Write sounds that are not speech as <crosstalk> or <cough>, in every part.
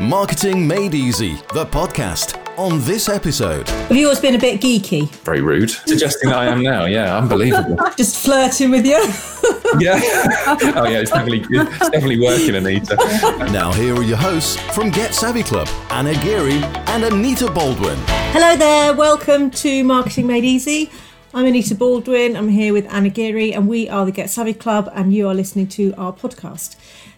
Marketing Made Easy, the podcast. On this episode, Have you always been a bit geeky? Very rude. Suggesting that I am now. Yeah, unbelievable. <laughs> Just flirting with you? Yeah. <laughs> oh yeah, it's definitely it's definitely working, Anita. now here are your hosts from Get Savvy Club, Anna Geary and Anita Baldwin. Hello there, welcome to Marketing Made Easy. I'm Anita Baldwin, I'm here with Anna Geary, and we are the Get Savvy Club, and you are listening to our podcast.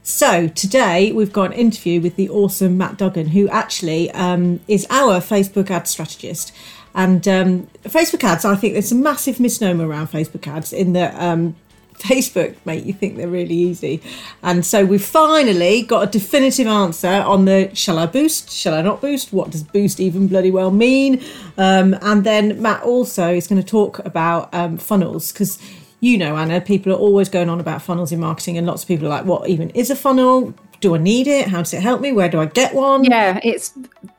So, today we've got an interview with the awesome Matt Duggan, who actually um, is our Facebook ad strategist. And um, Facebook ads, I think there's a massive misnomer around Facebook ads in that um, <laughs> Facebook make you think they're really easy. And so we've finally got a definitive answer on the shall I boost, shall I not boost, what does boost even bloody well mean? Um, and then Matt also is going to talk about um, funnels because you know, Anna, people are always going on about funnels in marketing, and lots of people are like, what even is a funnel? Do I need it? How does it help me? Where do I get one? Yeah, it's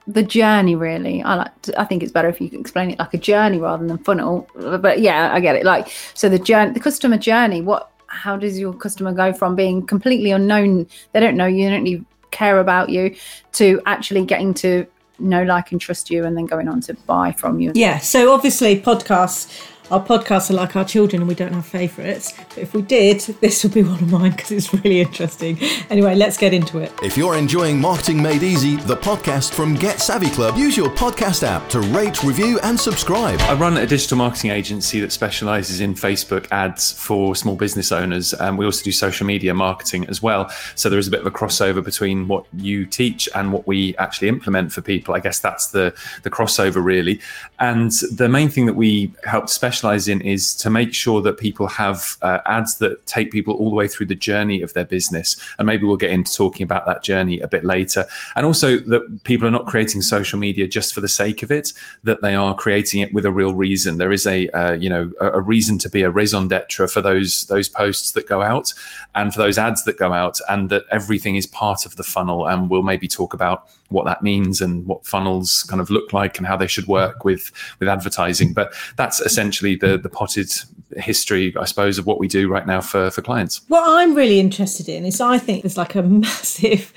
the journey really. I like. To, I think it's better if you can explain it like a journey rather than funnel. But yeah, I get it. Like so, the journey, the customer journey. What? How does your customer go from being completely unknown? They don't know you, they don't really care about you, to actually getting to know, like, and trust you, and then going on to buy from you. Yeah. So obviously, podcasts our podcasts are like our children and we don't have favourites. But if we did, this would be one of mine because it's really interesting. Anyway, let's get into it. If you're enjoying Marketing Made Easy, the podcast from Get Savvy Club, use your podcast app to rate, review, and subscribe. I run a digital marketing agency that specializes in Facebook ads for small business owners. And we also do social media marketing as well. So there is a bit of a crossover between what you teach and what we actually implement for people. I guess that's the, the crossover really. And the main thing that we help specialize specialize in is to make sure that people have uh, ads that take people all the way through the journey of their business. And maybe we'll get into talking about that journey a bit later. And also that people are not creating social media just for the sake of it, that they are creating it with a real reason. There is a, uh, you know, a, a, reason to be a raison d'etre for those, those posts that go out and for those ads that go out and that everything is part of the funnel. And we'll maybe talk about what that means and what funnels kind of look like and how they should work with with advertising. But that's essentially the the potted history, I suppose, of what we do right now for for clients. What I'm really interested in is I think there's like a <laughs> massive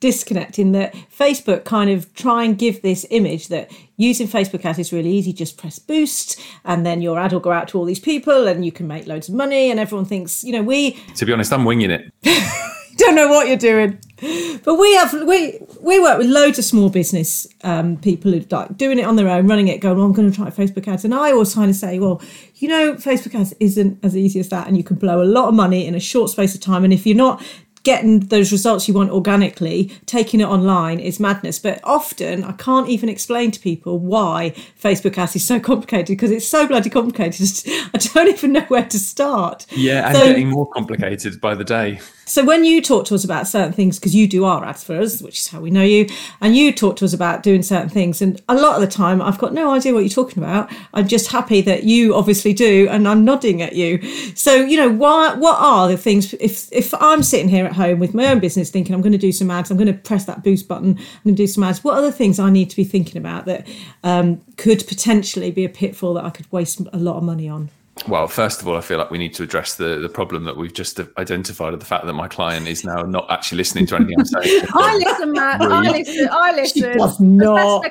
disconnect in that Facebook kind of try and give this image that using Facebook ads is really easy. Just press boost, and then your ad will go out to all these people, and you can make loads of money. And everyone thinks, you know, we. To be honest, I'm winging it. <laughs> <laughs> don't know what you're doing. But we have we we work with loads of small business um, people who like doing it on their own, running it, going, well, I'm going to try Facebook ads. And I always kind of say, well, you know, Facebook ads isn't as easy as that, and you can blow a lot of money in a short space of time. And if you're not getting those results you want organically, taking it online is madness. But often I can't even explain to people why Facebook ads is so complicated because it's so bloody complicated. <laughs> I don't even know where to start. Yeah, and so, getting more complicated by the day. So when you talk to us about certain things, because you do our ads for us, which is how we know you, and you talk to us about doing certain things, and a lot of the time I've got no idea what you're talking about. I'm just happy that you obviously do, and I'm nodding at you. So you know, what what are the things? If if I'm sitting here at home with my own business, thinking I'm going to do some ads, I'm going to press that boost button, I'm going to do some ads. What are the things I need to be thinking about that um, could potentially be a pitfall that I could waste a lot of money on? Well, first of all, I feel like we need to address the, the problem that we've just identified of the fact that my client is now not actually listening to anything I'm saying. <laughs> I listen, Matt. I listen. I listen. She does not.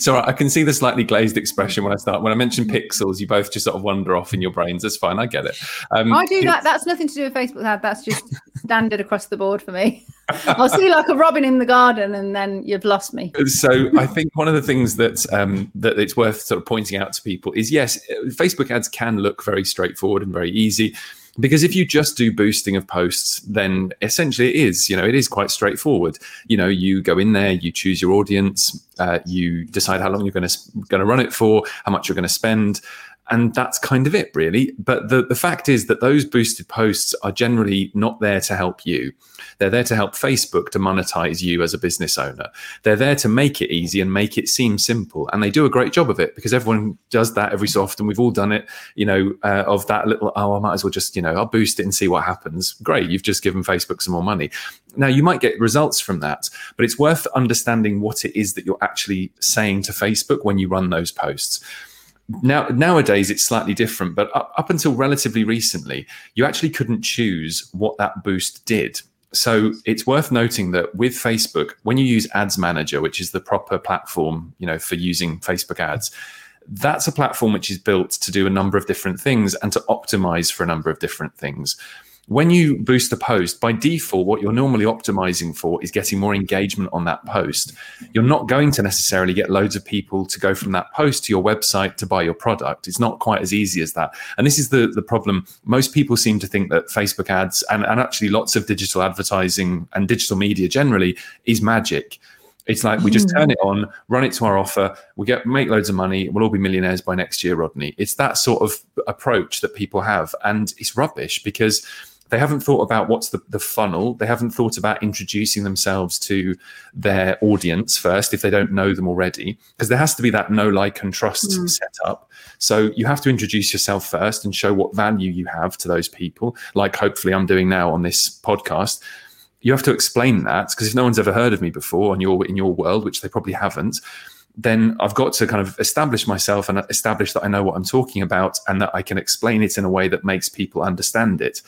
So I can see the slightly glazed expression when I start. When I mention pixels, you both just sort of wander off in your brains. That's fine. I get it. Um, I do that. That's nothing to do with Facebook ad. That's just standard across the board for me. <laughs> I'll see like a robin in the garden, and then you've lost me. So I think one of the things that um, that it's worth sort of pointing out to people is yes, Facebook ads can look very straightforward and very easy. Because if you just do boosting of posts, then essentially it is, you know, it is quite straightforward. You know, you go in there, you choose your audience, uh, you decide how long you're going to going to run it for, how much you're going to spend, and that's kind of it really. But the, the fact is that those boosted posts are generally not there to help you. They're there to help facebook to monetize you as a business owner. They're there to make it easy and make it seem simple. And they do a great job of it because everyone does that every so often. We've all done it you know uh, of that little oh i might as well just you know i'll boost it and see what happens. Great you've just given facebook some more money. Now you might get results from that but it's worth understanding what it is that you're actually saying to facebook when you run those posts now nowadays it's slightly different but up, up until relatively recently you actually couldn't choose what that boost did. So it's worth noting that with Facebook, when you use Ads Manager, which is the proper platform, you know, for using Facebook ads, that's a platform which is built to do a number of different things and to optimize for a number of different things when you boost a post, by default, what you're normally optimizing for is getting more engagement on that post. You're not going to necessarily get loads of people to go from that post to your website to buy your product. It's not quite as easy as that. And this is the, the problem. Most people seem to think that Facebook ads and, and actually lots of digital advertising and digital media generally is magic. It's like we just turn it on, run it to our offer, we get make loads of money, we'll all be millionaires by next year, Rodney. It's that sort of approach that people have. And it's rubbish because they haven't thought about what's the, the funnel. They haven't thought about introducing themselves to their audience first if they don't know them already, because there has to be that know, like, and trust mm. set up. So you have to introduce yourself first and show what value you have to those people, like hopefully I'm doing now on this podcast. You have to explain that because if no one's ever heard of me before in your in your world, which they probably haven't, then I've got to kind of establish myself and establish that I know what I'm talking about and that I can explain it in a way that makes people understand it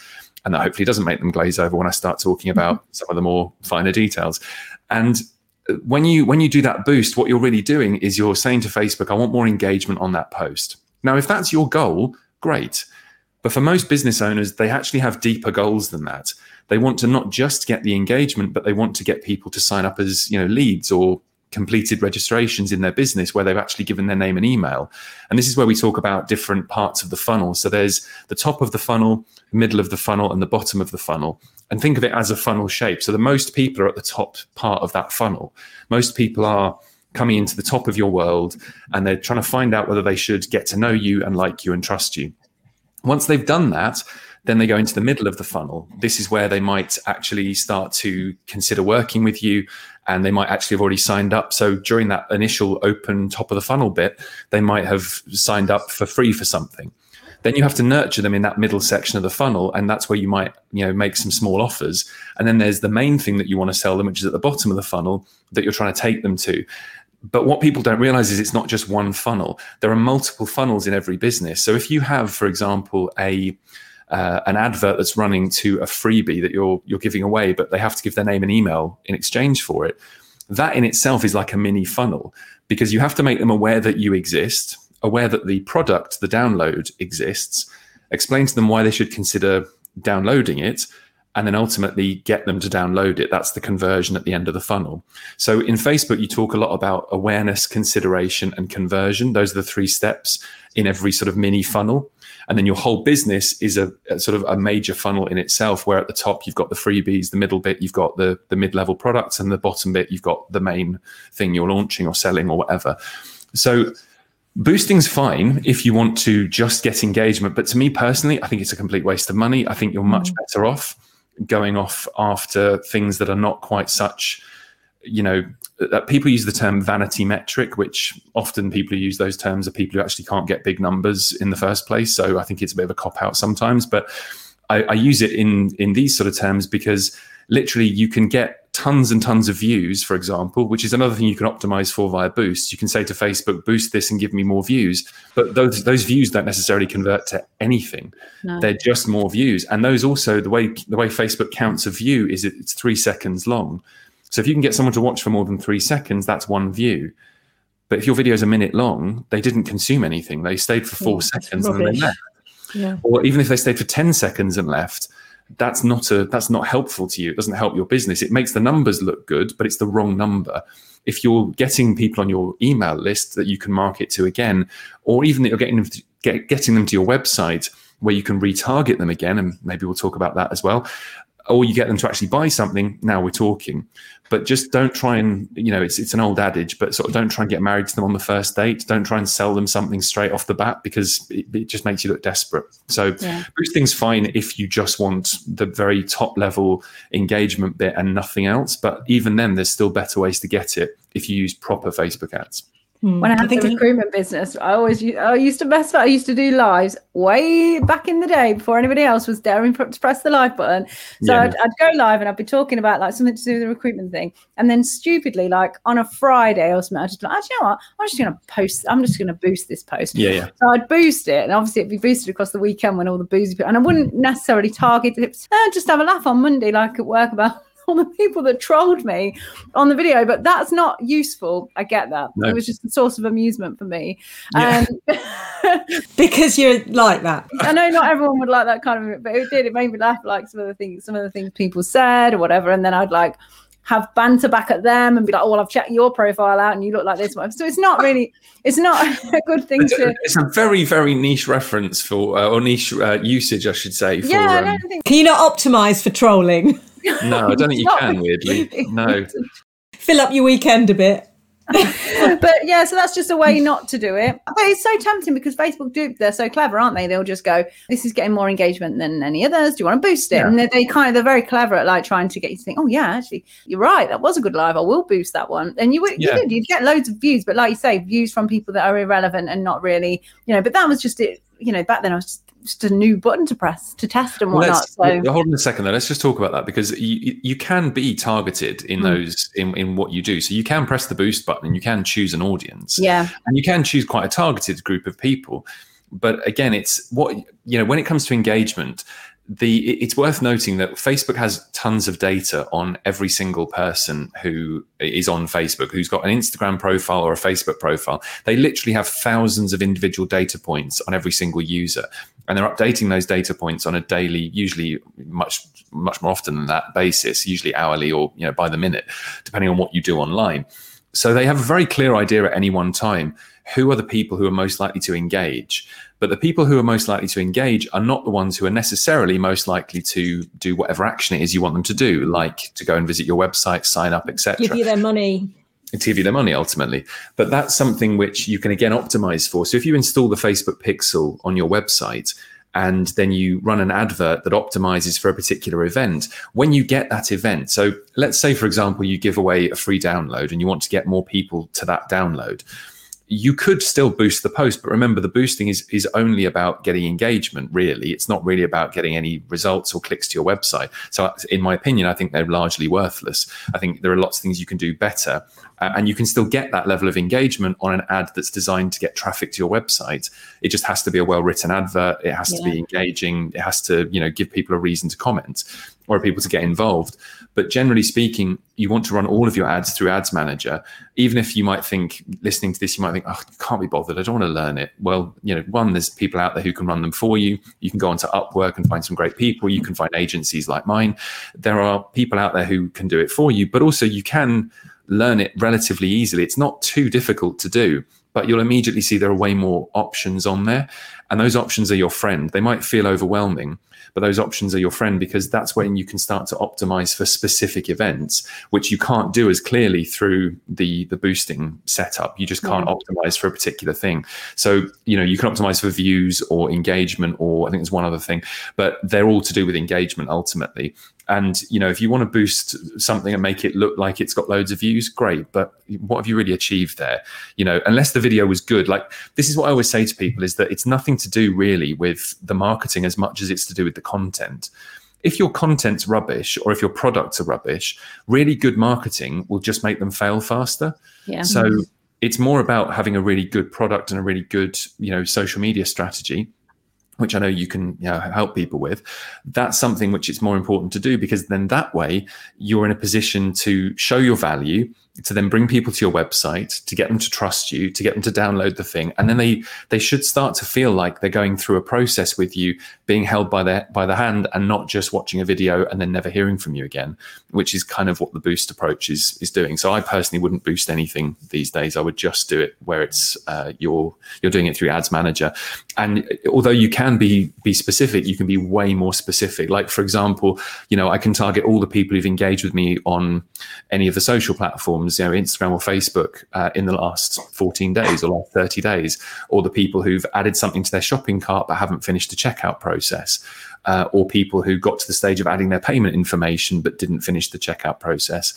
and that hopefully doesn't make them glaze over when I start talking about mm-hmm. some of the more finer details. And when you when you do that boost, what you're really doing is you're saying to Facebook, I want more engagement on that post. Now, if that's your goal, great. But for most business owners, they actually have deeper goals than that. They want to not just get the engagement, but they want to get people to sign up as you know leads or completed registrations in their business where they've actually given their name and email. And this is where we talk about different parts of the funnel. So there's the top of the funnel, middle of the funnel, and the bottom of the funnel. And think of it as a funnel shape. So the most people are at the top part of that funnel. Most people are coming into the top of your world and they're trying to find out whether they should get to know you and like you and trust you. Once they've done that, then they go into the middle of the funnel. This is where they might actually start to consider working with you and they might actually have already signed up. So during that initial open top of the funnel bit, they might have signed up for free for something. Then you have to nurture them in that middle section of the funnel, and that's where you might, you know, make some small offers. And then there's the main thing that you want to sell them, which is at the bottom of the funnel that you're trying to take them to. But what people don't realize is it's not just one funnel. There are multiple funnels in every business. So if you have, for example, a uh, an advert that's running to a freebie that you're you're giving away, but they have to give their name and email in exchange for it. That in itself is like a mini funnel because you have to make them aware that you exist, aware that the product, the download exists, explain to them why they should consider downloading it, and then ultimately get them to download it. That's the conversion at the end of the funnel. So in Facebook, you talk a lot about awareness, consideration, and conversion. Those are the three steps in every sort of mini funnel and then your whole business is a, a, sort of a major funnel in itself where at the top you've got the freebies the middle bit you've got the the mid-level products and the bottom bit you've got the main thing you're launching or selling or whatever so boosting's fine if you want to just get engagement but to me personally i think it's a complete waste of money i think you're much mm. better off going off after things that are not quite such you know uh, people use the term vanity metric, which often people who use those terms are people who actually can't get big numbers in the first place. So I think it's a bit of a cop out sometimes, but I, I use it in in these sort of terms because literally you can get tons and tons of views, for example, which is another thing you can optimize for via Boost. You can say to Facebook, boost this and give me more views. But those those views don't necessarily convert to anything. No. They're just more views. And those also the way the way Facebook counts a view is it's three seconds long. So if you can get someone to watch for more than three seconds, that's one view. But if your video is a minute long, they didn't consume anything. They stayed for four yeah, seconds and then left. Yeah. Or even if they stayed for 10 seconds and left, that's not a that's not helpful to you. It doesn't help your business. It makes the numbers look good, but it's the wrong number. If you're getting people on your email list that you can market to again, or even that you're getting them to, get, getting them to your website where you can retarget them again, and maybe we'll talk about that as well or you get them to actually buy something, now we're talking. But just don't try and, you know, it's it's an old adage, but sort of don't try and get married to them on the first date. Don't try and sell them something straight off the bat because it, it just makes you look desperate. So yeah. boosting's fine if you just want the very top level engagement bit and nothing else. But even then, there's still better ways to get it if you use proper Facebook ads. Hmm. When I I had think the recruitment business, I always I used to mess up. I used to do lives way back in the day before anybody else was daring to press the live button. So Yeah. I'd, I'd go live and I'd be talking about like something to do with the recruitment thing, and then stupidly, like on a Friday or something, I just like, actually, you know what? I'm just going to post. I'm just going to boost this post. Yeah, yeah. So I'd boost it, and obviously it'd be boosted across the weekend when all the boozy people, and I wouldn't necessarily target it. I'd just have a laugh on Monday, like at work, about all the people that trolled me on the video. But that's not useful. I get that. No. It was just a source of amusement for me. Yeah. Um, <laughs> <laughs> because you're like that. I know not everyone would like that kind of, but it did. It made me laugh, like some of the things, some of the things people said or whatever, and then I'd like have banter back at them and be like, "Oh, well, I've checked your profile out and you look like this." one." So it's not really, it's not <laughs> a good thing It's to. it's a very, very niche reference for, uh, or niche uh, usage, I should say. For, Yeah, I um, don't think. Can you not optimize for trolling? No, I don't think you <laughs> can. Weirdly, no. <laughs> Fill up your weekend a bit. <laughs> but yeah, so that's just a way not to do it. But it's so tempting because Facebook do they're so clever, aren't they? They'll just go, This is getting more engagement than any others. Do you want to boost it? Yeah. And they, they kind of they're very clever at like trying to get you to think, Oh yeah, actually, you're right, that was a good live. I will boost that one. And you would Yeah. you did, you'd get loads of views, but like you say, views from people that are irrelevant and not really, you know, but that was just it, you know, back then I was just, just a new button to press to test and whatnot. let's, So hold on a second though. Let's just talk about that because you you can be targeted in Mm. those in, in what you do. So you can press the boost button and you can choose an audience. yeah. and you can choose quite a targeted group of people but again it's what you know when it comes to engagement the it's worth noting that facebook has tons of data on every single person who is on facebook who's got an instagram profile or a facebook profile they literally have thousands of individual data points on every single user and they're updating those data points on a daily usually much much more often than that basis usually hourly or you know by the minute depending on what you do online so they have a very clear idea at any one time who are the people who are most likely to engage. But the people who are most likely to engage are not the ones who are necessarily most likely to do whatever action it is you want them to do, like to go and visit your website, sign up, etc Give you their money. to give you their money ultimately. But that's something which you can again optimize for. So if you install the Facebook Pixel on your website and then you run an advert that optimizes for a particular event, when you get that event, so let's say, for example, you give away a free download and you want to get more people to that download. You could still boost the post, but remember the boosting is is only about getting engagement. Really, it's not really about getting any results or clicks to your website. So, uh, in my opinion, I think they're largely worthless. I think there are lots of things you can do better, uh, and you can still get that level of engagement on an ad that's designed to get traffic to your website. It just has to be a well written advert. It has to be engaging. It has to you know give people a reason to comment or people to get involved. But generally speaking, you want to run all of your ads through Ads Manager. Even if you might think, listening to this, you might think, oh, you can't be bothered. I don't want to learn it. Well, you know, one, there's people out there who can run them for you. You can go onto Upwork and find some great people. You can find agencies like mine. There are people out there who can do it for you, but also you can learn it relatively easily. It's not too difficult to do, but you'll immediately see there are way more options on there. And those options are your friend. They might feel overwhelming, but those options are your friend because that's when you can start to optimize for specific events, which you can't do as clearly through the the boosting setup. You just can't mm. optimize for a particular thing. So you know you can optimize for views or engagement, or I think there's one other thing, but they're all to do with engagement ultimately. And you know if you want to boost something and make it look like it's got loads of views, great. But what have you really achieved there? You know, unless the video was good. Like this is what I always say to people is that it's nothing to do really with the marketing as much as it's to do with the content. If your content's rubbish or if your products are rubbish, really good marketing will just make them fail faster. Yeah. So it's more about having a really good product and a really good, you know, social media strategy, which I know you can you know, help people with. That's something which it's more important to do because then that way you're in a position to show your value, to then bring people to your website, to get them to trust you, to get them to download the thing, and then they they should start to feel like they're going through a process with you, being held by their by the hand, and not just watching a video and then never hearing from you again, which is kind of what the boost approach is is doing. So I personally wouldn't boost anything these days. I would just do it where it's uh, you're you're doing it through Ads Manager, and although you can be be specific, you can be way more specific. Like for example, you know I can target all the people who've engaged with me on any of the social platforms you know, Instagram or Facebook, uh, in the last 14 days or last 30 days, or the people who've added something to their shopping cart but haven't finished the checkout process, uh, or people who got to the stage of adding their payment information but didn't finish the checkout process.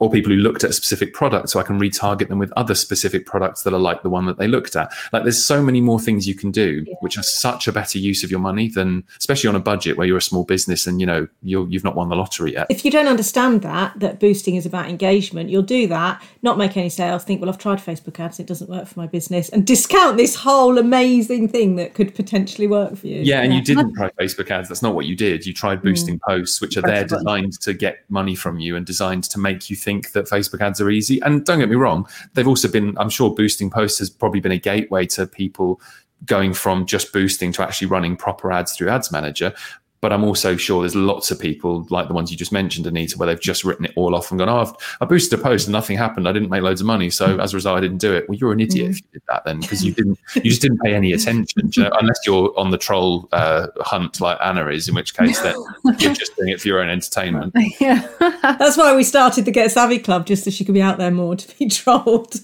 Or people who looked at a specific product so I can retarget them with other specific products that are like the one that they looked at. Like there's so many more things you can do, yeah. which are such a better use of your money than, especially on a budget where you're a small business and you know you you've not won the lottery yet. If you don't understand that that boosting is about engagement, you'll do that, not make any sales, think, well, I've tried Facebook ads, it doesn't work for my business, and discount this whole amazing thing that could potentially work for you. Yeah, and you didn't try Facebook ads. That's not what you did. You tried boosting mm. posts, which are there designed to get money from you and designed to make you think think that Facebook ads are easy. And don't get me wrong, they've also been, I'm sure boosting posts has probably been a gateway to people going from just boosting to actually running proper ads through Ads Manager. But I'm also sure there's lots of people like the ones you just mentioned, Anita, where they've just written it all off and gone, oh, I boosted a post and nothing happened. I didn't make loads of money. So as a result, I didn't do it. Well, you're an idiot mm. if you did that then, because you didn't, you just didn't pay any attention, you know, unless you're on the troll uh, hunt like Anna is, in which case then <laughs> you're just doing it for your own entertainment. <laughs> Yeah. That's why we started the Get Savvy Club, just so she could be out there more to be <laughs> trolled.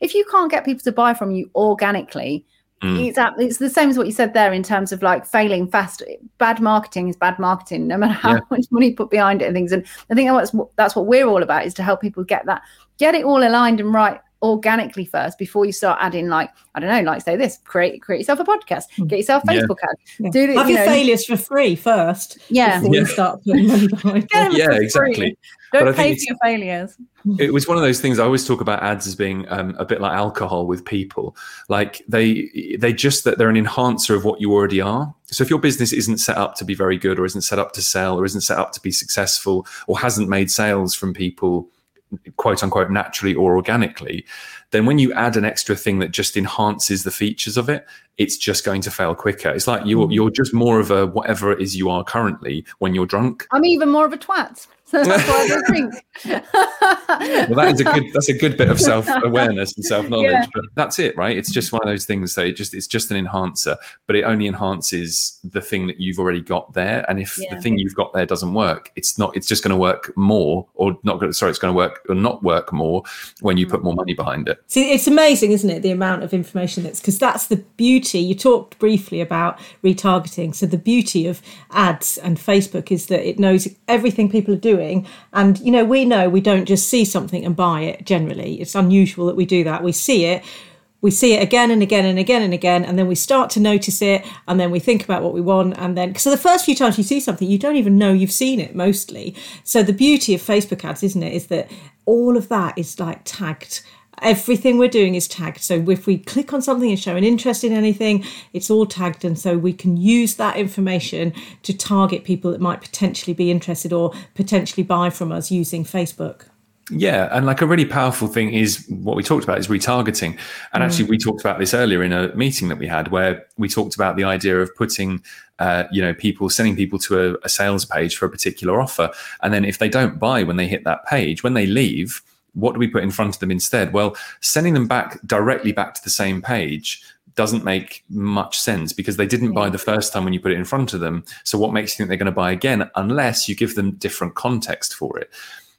if you can't get people to buy from you organically, Mm. It's, it's the same as what you said there in terms of like failing fast. Bad marketing is bad marketing, no matter how yeah. <laughs> much money you put behind it and things. And I think that's what, that's what we're all about is to help people get that, get it all aligned and right organically first before you start adding like I don't know, like say this, create create yourself a podcast, mm. get yourself a Facebook ad, yeah. do have you your know, failures for free first. Yeah, before yeah. you start putting money behind. <laughs> yeah, exactly. Don't pay for your failures. <laughs> It was one of those things. I always talk about ads as being um, a bit like alcohol with people. Like they they just that they're an enhancer of what you already are. So if your business isn't set up to be very good, or isn't set up to sell, or isn't set up to be successful, or hasn't made sales from people quote unquote naturally or organically, then when you add an extra thing that just enhances the features of it, it's just going to fail quicker. It's like you're mm. you're just more of a whatever it is you are currently when you're drunk. I'm even more of a twat. So that's why I drink. <laughs> well, that is a good that's a good bit of self awareness and self knowledge. Yeah. But that's it, right? It's just one of those things that it just it's just an enhancer, but it only enhances the thing that you've already got there. And if yeah. the thing you've got there doesn't work, it's not. It's just going to work more, or not. going. Sorry, it's going to work or not work more when you put mm. more money behind it. See, it's amazing, isn't it? The amount of information that's because that's the beauty. You talked briefly about retargeting. So the beauty of ads and Facebook is that it knows everything people are doing, and you know we know we don't just see something and buy it. Generally, it's unusual that we do that. We see it. We see it again and again and again and again, and then we start to notice it, and then we think about what we want, and then so the first few times you see something, you don't even know you've seen it mostly. So the beauty of Facebook ads, isn't it, is that all of that is like tagged everything we're doing is tagged. So if we click on something and show an interest in anything, it's all tagged. And so we can use that information to target people that might potentially be interested or potentially buy from us using Facebook. Yeah, and like a really powerful thing is what we talked about is retargeting. And mm. actually, we talked about this earlier in a meeting that we had where we talked about the idea of putting, uh, you know, people sending people to a, a sales page for a particular offer, and then if they don't buy when they hit that page, when they leave, what do we put in front of them instead? Well, sending them back directly back to the same page doesn't make much sense because they didn't buy mm. the first time when you put it in front of them. So what makes you think they're going to buy again unless you give them different context for it?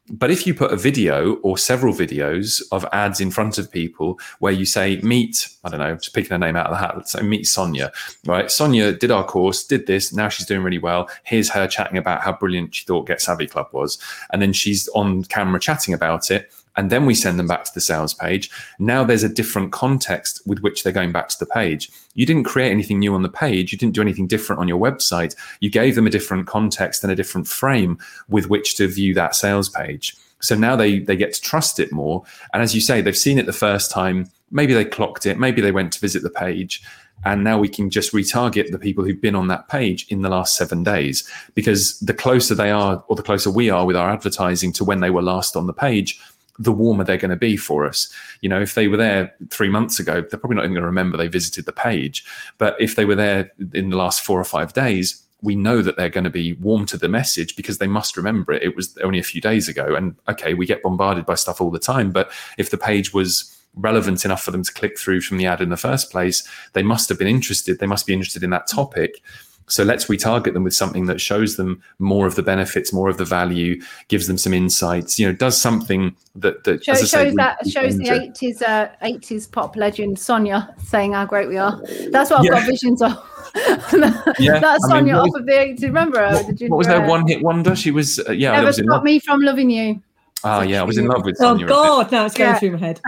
But if you put a video or several videos of ads in front of people where you say, meet, I don't know, just picking a name out of the hat, let's say meet Sonia, right? Sonia did our course, did this, now she's doing really well. Here's her chatting about how brilliant she thought Get Savvy Club was. And then she's on camera chatting about it and then we send them back to the sales page. Now there's a different context with which they're going back to the page. You didn't create anything new on the page. You didn't do anything different on your website. You gave them a different context and a different frame with which to view that sales page. So now they they get to trust it more. And as you say, they've seen it the first time. Maybe they clocked it. Maybe they went to visit the page. And now we can just retarget the people who've been on that page in the last seven days. Because the closer they are, or the closer we are with our advertising to when they were last on the page, the warmer they're going to be for us. You know, if they were there three months ago, they're probably not even going to remember they visited the page. But if they were there in the last four or five days, we know that they're going to be warm to the message because they must remember it. It was only a few days ago. And okay, we get bombarded by stuff all the time. But if the page was relevant enough for them to click through from the ad in the first place, they must have been interested. They must be interested in that topic. So let's retarget them with something that shows them more of the benefits, more of the value, gives them some insights. You know, does something that that Show, shows say, that shows the eighties uh, eighties pop legend Sonia saying how great we are. That's what I've yeah. got visions of. <laughs> yeah, that's Sonia mean, off of the 80s. Remember her? What, what was that one hit wonder? She was uh, yeah. Never stop me from loving you. Oh yeah, I was in love with Oh Sonia. a bit. God, now it's going Yeah. through my head.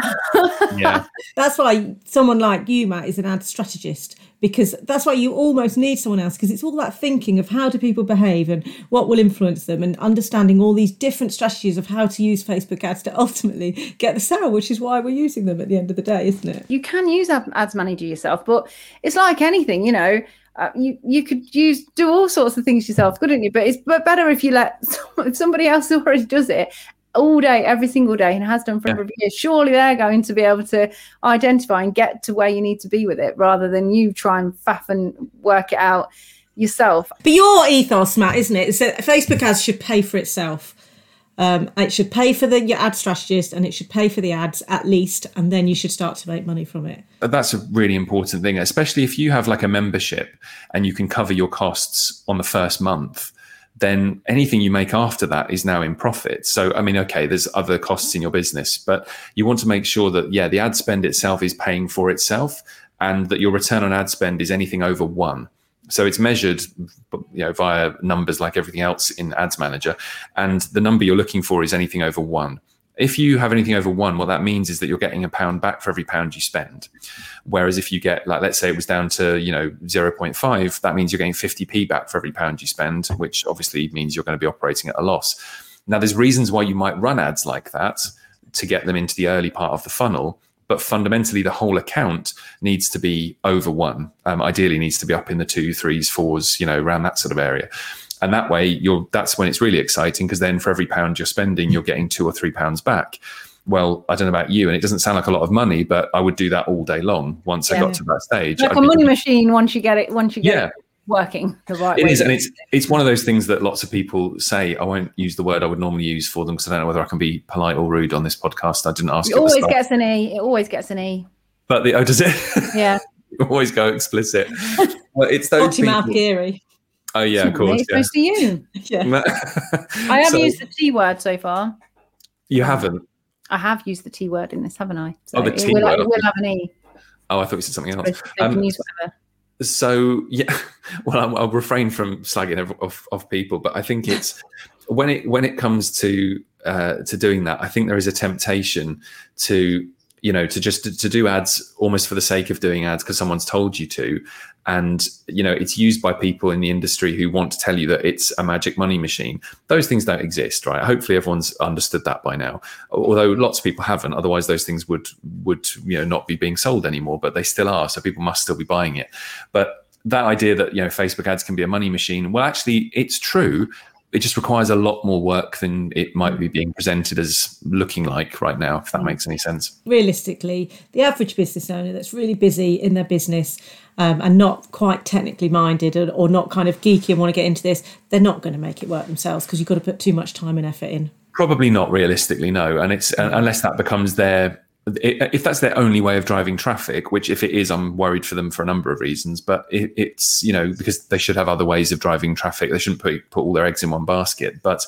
Yeah, <laughs> That's why someone like you, Matt, is an ad strategist because that's why you almost need someone else because it's all about thinking of how do people behave and what will influence them and understanding all these different strategies of how to use Facebook ads to ultimately get the sale, which is why we're using them at the end of the day, isn't it? you can use Ad- ads manager yourself but it's like anything you know uh, you you could use do all sorts of things yourself couldn't you but it's but better if you let <laughs> if somebody else already does it all day every single day and has done for a Yeah. number of years surely they're going to be able to identify and get to where you need to be with it rather than you try and faff and work it out yourself But your ethos, Matt, isn't it? Is that Facebook ads should pay for itself. Um, it should pay for the your ad strategist and it should pay for the ads at least, and then you should start to make money from it. But that's a really important thing, especially if you have like a membership and you can cover your costs on the first month. Then anything you make after that is now in profit. So, I mean, okay, there's other costs in your business, but you want to make sure that, yeah, the ad spend itself is paying for itself and that your return on ad spend is anything over one. So it's measured, you know, via numbers like everything else in Ads Manager, and the number you're looking for is anything over one. If you have anything over one, what that means is that you're getting a pound back for every pound you spend. Whereas if you get, like, let's say it was down to, you know, 0.5, that means you're getting 50p back for every pound you spend, which obviously means you're going to be operating at a loss. Now, there's reasons why you might run ads like that to get them into the early part of the funnel. But fundamentally, the whole account needs to be over one. Um, ideally, needs to be up in the two, threes, fours, you know, around that sort of area. And that way, you're that's when it's really exciting because then for every pound you're spending, you're getting two or three pounds back. Well, I don't know about you, and it doesn't sound like a lot of money, but I would do that all day long once I got to that stage. like I'd a money machine once you get it once you get Yeah. it working the right It way is, and it's it's one of those things that lots of people say. I won't use the word I would normally use for them because I don't know whether I can be polite or rude on this podcast. I didn't ask. it always gets an e it always gets an e but the, oh, does it? yeah <laughs> always go explicit. <laughs> Well, it's those mouth people. Geary. Oh yeah, of course. it's supposed to you <laughs> Yeah. I have <laughs> So, used the T word so far. You haven't. I have used the T word in this, haven't I? Oh, the T word. it will have an E. Oh, I thought you said something else. They they Um, can use whatever. so yeah <laughs> well I'll, I'll refrain from slagging ev- off, off people but i think it's when it when it comes to uh to doing that i think there is a temptation to you know to just to, to do ads almost for the sake of doing ads because someone's told you to. And you know it's used by people in the industry who want to tell you that it's a magic money machine. Those things don't exist right? Hopefully everyone's understood that by now. Although lots of people haven't otherwise those things would would you know not be being sold anymore but they still are so people must still be buying it. But that idea that you know facebook ads can be a money machine well actually it's true it just requires a lot more work than it might be being presented as looking like right now if that makes any sense realistically, the average business owner that's really busy in their business um, and not quite technically minded or, or not kind of geeky and want to get into this, they're not going to make it work themselves because you've got to put too much time and effort in. Probably not realistically, no. And it's uh, unless that becomes their if that's their only way of driving traffic, which if it is, I'm worried for them for a number of reasons. But it, it's you know because they should have other ways of driving traffic. They shouldn't put put all their eggs in one basket. But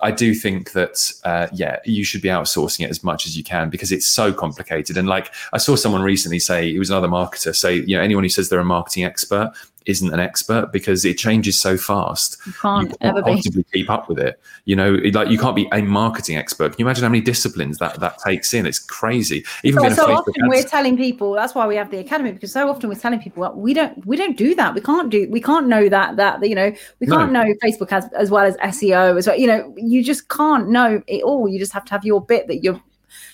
I do think that uh, yeah, you should be outsourcing it as much as you can because it's so complicated. And like I saw someone recently say, it was another marketer say, you know, anyone who says they're a marketing expert isn't an expert because it changes so fast. You can't you ever can't be. possibly keep up with it. You know, like you can't be a marketing expert. Can you imagine how many disciplines that that takes in? It's crazy. Even So, so often we're telling people that's why we have the academy because so often we're telling people well, we don't we don't do that we can't do we can't know that that you know we can't know Facebook as as well as SEO as well you know you just can't know it all you just have to have your bit that you're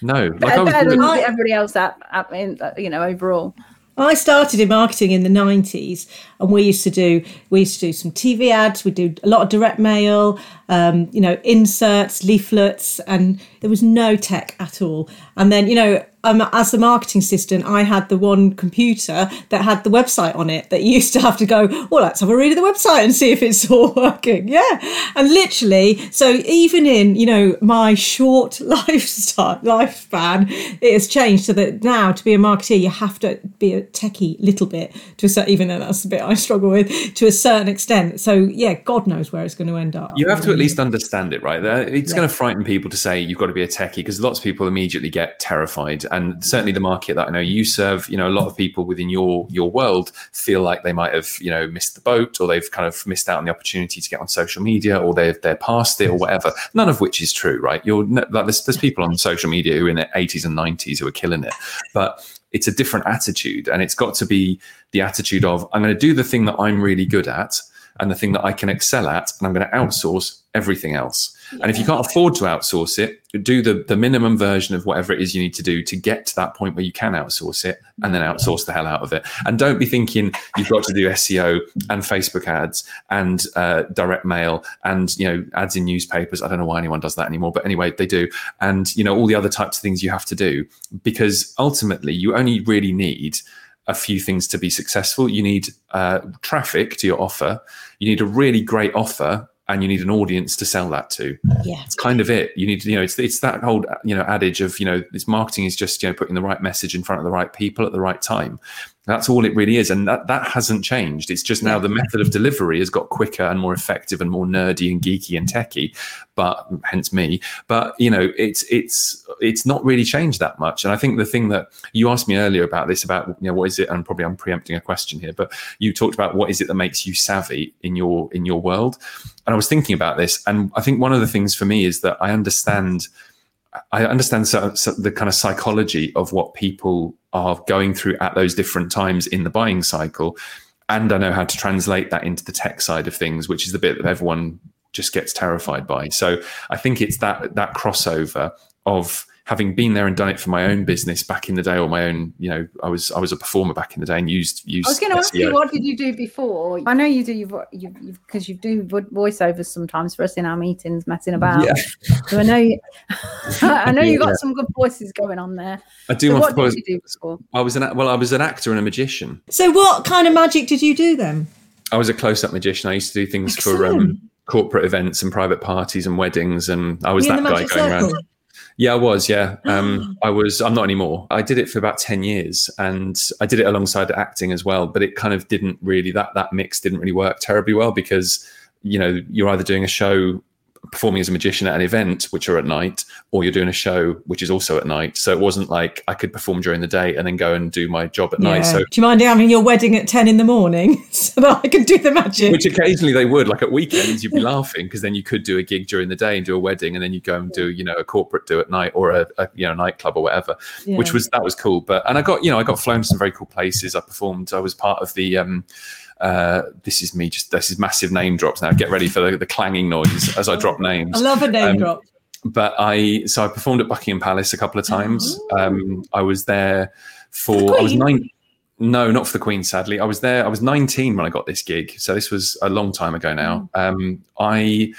no, like I better, better than everybody else at, at in, you know overall I started in marketing in the 90s and we used to do we used to do some TV ads, we do a lot of direct mail, um, you know, inserts, leaflets, and there was no tech at all. And then, you know, um, as the marketing assistant, I had the one computer that had the website on it that you used to have to go, well, let's have a read of the website and see if it's <laughs> all working. Yeah. And literally, so even in, you know, my short <laughs> lifestyle, lifespan, it has changed so that now to be a marketeer, you have to be a techie little bit to a certain, even though that's the bit I <laughs> struggle with to a certain extent. So yeah, God knows where it's going to end up. you have to at least understand it, right? It's going to frighten people to say you've got to be a techie because lots of people immediately get terrified and certainly the market that I know you serve, you know, a lot of people within your your world feel like they might have, you know, missed the boat or they've kind of missed out on the opportunity to get on social media or they've they're past it or whatever. None of which is true, right? You're like there's, there's people on social media who are in their 80s and 90s who are killing it, but it's a different attitude, and it's got to be the attitude of I'm going to do the thing that I'm really good at and the thing that I can excel at, and I'm going to outsource everything else. And if you can't afford to outsource it, do the, the minimum version of whatever it is you need to do to get to that point where you can outsource it and then outsource the hell out of it. And don't be thinking you've got to do SEO and Facebook ads and uh, direct mail and, you know, ads in newspapers. I don't know why anyone does that anymore, but anyway, they do. And, you know, all the other types of things you have to do because ultimately you only really need a few things to be successful. You need uh, traffic to your offer. You need a really great offer and you need an audience to sell that to. Yeah. It's kind of it. You need to, you know, it's it's that whole, you know, adage of, you know, this marketing is just, you know, putting the right message in front of the right people at the right time. That's all it really is. And that, that hasn't changed. It's just now the method of delivery has got quicker and more effective and more nerdy and geeky and techy, but hence me. But you know, it's it's it's not really changed that much. And I think the thing that you asked me earlier about this, about you know, what is it? And probably I'm preempting a question here, but you talked about what is it that makes you savvy in your in your world. And I was thinking about this, and I think one of the things for me is that I understand I understand so, so the kind of psychology of what people are going through at those different times in the buying cycle. And I know how to translate that into the tech side of things, which is the bit that everyone just gets terrified by. So I think it's that that crossover of having been there and done it for my own business back in the day, or my own, you know, I was I was a performer back in the day and used used. I was going to ask you, what did you do before? I know you do. You've you because you do vo- voiceovers sometimes for us in our meetings, messing about. Yeah. So I know you. <laughs> I know you got Yeah. some good voices going on there. I do So what voice- did you do before? I was an well, I was an actor and a magician. So, what kind of magic did you do then? I was a close-up magician. I used to do things for um, corporate events and private parties and weddings, and I was you that guy going circle? around. Yeah, I was. Yeah, um, <gasps> I was. I'm not anymore. I did it for about ten years, and I did it alongside acting as well. But it kind of didn't really that that mix didn't really work terribly well because you know you're either doing a show performing as a magician at an event which are at night or you're doing a show which is also at night. So it wasn't like i could perform during the day and then go and do my job at night. So Do you mind having your wedding at 10 in the morning <laughs> so that I can do the magic? which occasionally they would like at weekends you'd be laughing because then you could do a gig during the day and do a wedding and then you go and do you know a corporate do at night or a, a you know nightclub or whatever which was that was cool. But and i got you know i got flown to some very cool places. I performed i was part of the um uh this is me just this is massive name drops now get ready for the, the clanging noise as i drop names I love a name Um, drop. but I so I performed at Buckingham Palace a couple of times. Um, I was there For I was nine. No, not for the Queen. Sadly, I was there. I was 19 when I got this gig, so this was a long time ago now. Um, I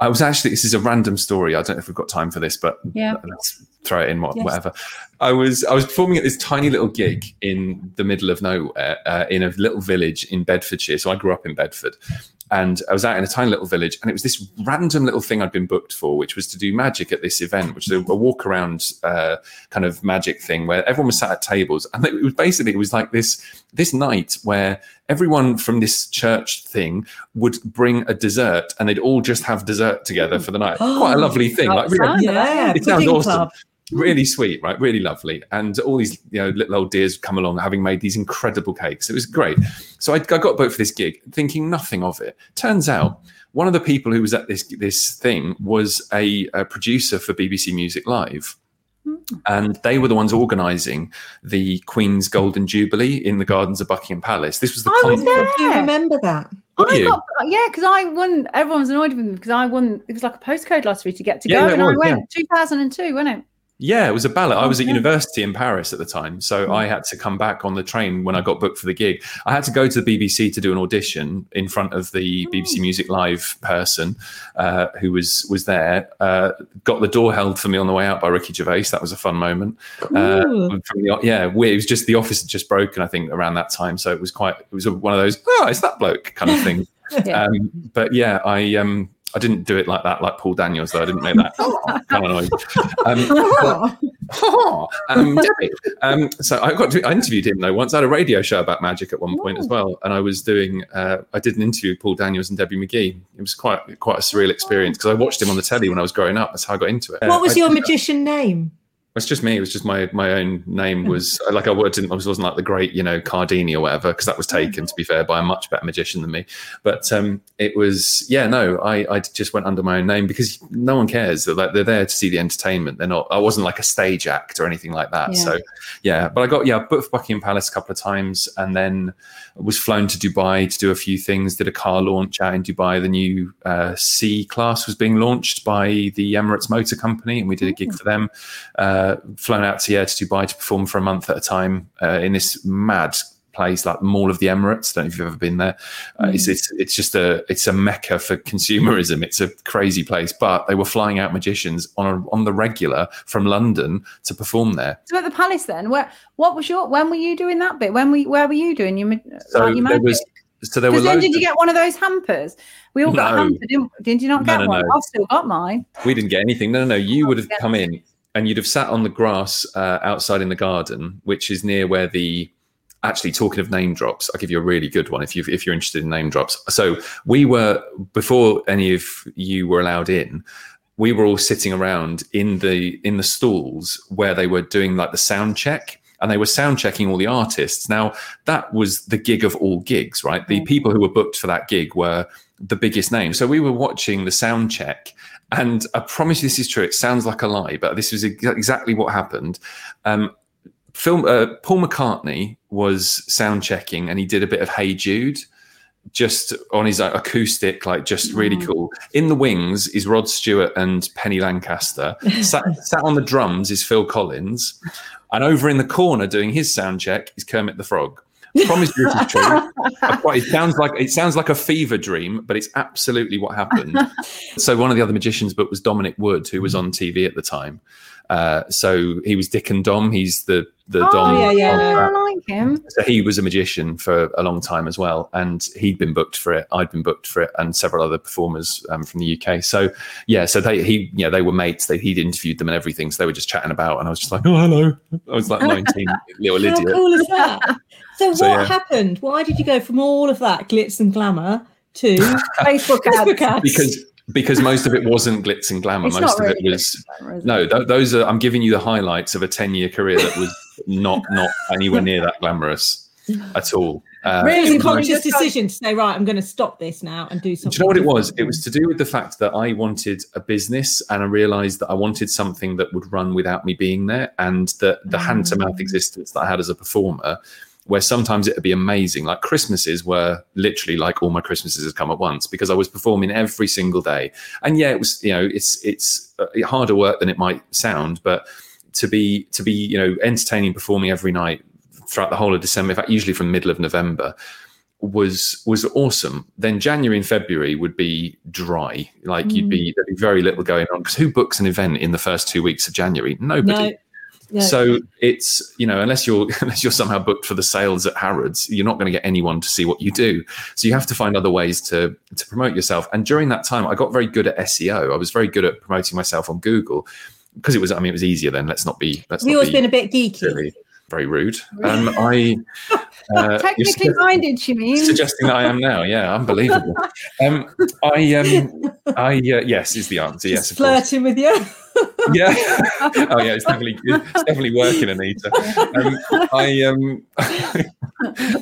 I was actually this is a random story. I don't know if we've got time for this, but Yeah. let's throw it in. What, Yes. Whatever. I was I was performing at this tiny little gig in the middle of nowhere uh, in a little village in Bedfordshire. So I grew up in Bedford, and I was out in a tiny little village, and it was this random little thing I'd been booked for, which was to do magic at this event, which is a, a walk around uh, kind of magic thing where everyone was sat at tables, and it was basically it was like this this night where everyone from this church thing would bring a dessert, and they'd all just have dessert together for the night. <gasps> Quite a lovely thing, like really Yeah, it sounds awesome. club. Really sweet, right? Really lovely. And all these, you know, little old dears come along having made these incredible cakes. It was great. So I, I got booked for this gig, thinking nothing of it. Turns out, one of the people who was at this this thing was a, a producer for BBC Music Live. And they were the ones organising the Queen's Golden Jubilee in the gardens of Buckingham Palace. This was the oh, I was concert- there. I do remember that. I you? got, yeah, because I won. Everyone was annoyed with me because I won. It was like a postcode lottery to get to Yeah, go, yeah, it and I was, went 2002, wasn't it? Yeah, it was a ballot. I was at university in Paris at the time, so I had to come back on the train when I got booked for the gig. I had to go to the BBC to do an audition in front of the BBC Music Live person uh, who was was there. Uh, got the door held for me on the way out by Ricky Gervais. That was a fun moment. Uh, the, yeah, we, it was just the office had just broken, I think, around that time. So it was quite. It was one of those. Oh, it's that bloke kind of thing. <laughs> Yeah. Um, but yeah, I um, I didn't do it like that, like Paul Daniels, though. I didn't make that <laughs> noise. Um, but- Oh, <laughs> um, Um, so I got to, I interviewed him though once. I had a radio show about magic at one point as well, and I was doing uh, I did an interview with Paul Daniels and Debbie McGee. It was quite quite a surreal experience because I watched him on the telly when I was growing up. That's how I got into it. what was I- your magician name? It's just me. It was just my my own name was like I didn't I wasn't like the great you know Cardini or whatever because that was taken to be fair by a much better magician than me. But um, it was yeah no I I just went under my own name because no one cares. They're like they're there to see the entertainment. They're not. I wasn't like a stage act or anything like that. Yeah. So yeah, but I got yeah booked for Buckingham Palace a couple of times and then was flown to Dubai to do a few things. Did a car launch out in Dubai. The new uh, C class was being launched by the Emirates Motor Company, and we did a gig for them. Uh, flown out to yeah to Dubai to perform for a month at a time uh, in this mad place like Mall of the Emirates. I Don't know if you've ever been there. Uh, it's, it's it's just a it's a mecca for consumerism. It's a crazy place. But they were flying out magicians on a, on the regular from London to perform there. So at the palace, then, where what was your? When were you doing that bit? When we where were you doing your? So like your magic? was so there were then did you get one of those hampers? We all got a hamper, didn't, did you not No, get no, one? no. I've still got mine. We didn't get anything. No, no, no. You would have come in and you'd have sat on the grass uh, outside in the garden, which is near where the. Actually, talking of name drops, I'll give you a really good one if you if you're interested in name drops. So we were before any of you were allowed in. We were all sitting around in the in the stalls where they were doing like the sound check, and they were sound checking all the artists. Now that was the gig of all gigs, right? The people who were booked for that gig were the biggest names. So we were watching the sound check, and I promise you this is true. It sounds like a lie, but this is exactly what happened. Um, film uh, Paul McCartney was sound checking, and he did a bit of Hey Jude. Just on his uh, acoustic, like just really cool. In the wings is Rod Stewart and Penny Lancaster. sat, <laughs> sat on the drums is Phil Collins, and over in the corner doing his sound check is Kermit the Frog. Promise you this is true. <laughs> Quite- It sounds like it sounds like a fever dream, but it's absolutely what happened. so one of the other magicians, but was Dominic Wood, who was on TV at the time. Uh, so he was Dick and Dom. He's the the oh, Dom. yeah, yeah. I like him. So he was a magician for a long time as well, and he'd been booked for it. I'd been booked for it, and several other performers um, from the UK. So yeah, so they he yeah they were mates. They, he'd interviewed them and everything, so they were just chatting about, and I was just like, oh hello. I was like nineteen, <laughs> little How idiot. cool is that? <laughs> So, what yeah. happened? Why did you go from all of that glitz and glamour to Facebook <laughs> Facebook ads. ads? Because because most of it wasn't glitz and glamour. It's most not of really it was glamour, it? no. Th- those are I'm giving you the highlights of a ten year career that was not not anywhere near that glamorous at all. Uh, really it was conscious just decision to say, right, I'm going to stop this now and do something. Do you know what it was? It was to do with the fact that I wanted a business and I realized that I wanted something that would run without me being there. And that the hand to mouth existence that I had as a performer, where sometimes it'd be amazing. Like Christmases were literally like all my Christmases had come at once because I was performing every single day. And yeah, it was, you know, it's, it's uh, harder work than it might sound, but to be, to be, you know, entertaining, performing every night throughout the whole of December, in fact, usually from the middle of November, was was awesome. Then January and February would be dry. Like you'd be there'd be very little going on because who books an event in the first two weeks of January? Nobody. No. No. So it's you know unless you're <laughs> unless you're somehow booked for the sales at Harrods, you're not going to get anyone to see what you do. So you have to find other ways to to promote yourself. And during that time, I got very good at SEO. I was very good at promoting myself on Google because it was I mean it was easier then. Let's not be let's not always be been a bit geeky? silly. Very rude. Um, I <laughs> uh, Technically minded, you mean? suggesting that I am now. Yeah, unbelievable. <laughs> Um, I um, I uh, yes is the answer. Yes, Just course. flirting with you. <laughs> Yeah. oh yeah, it's definitely it's definitely working, Anita. Um, I um,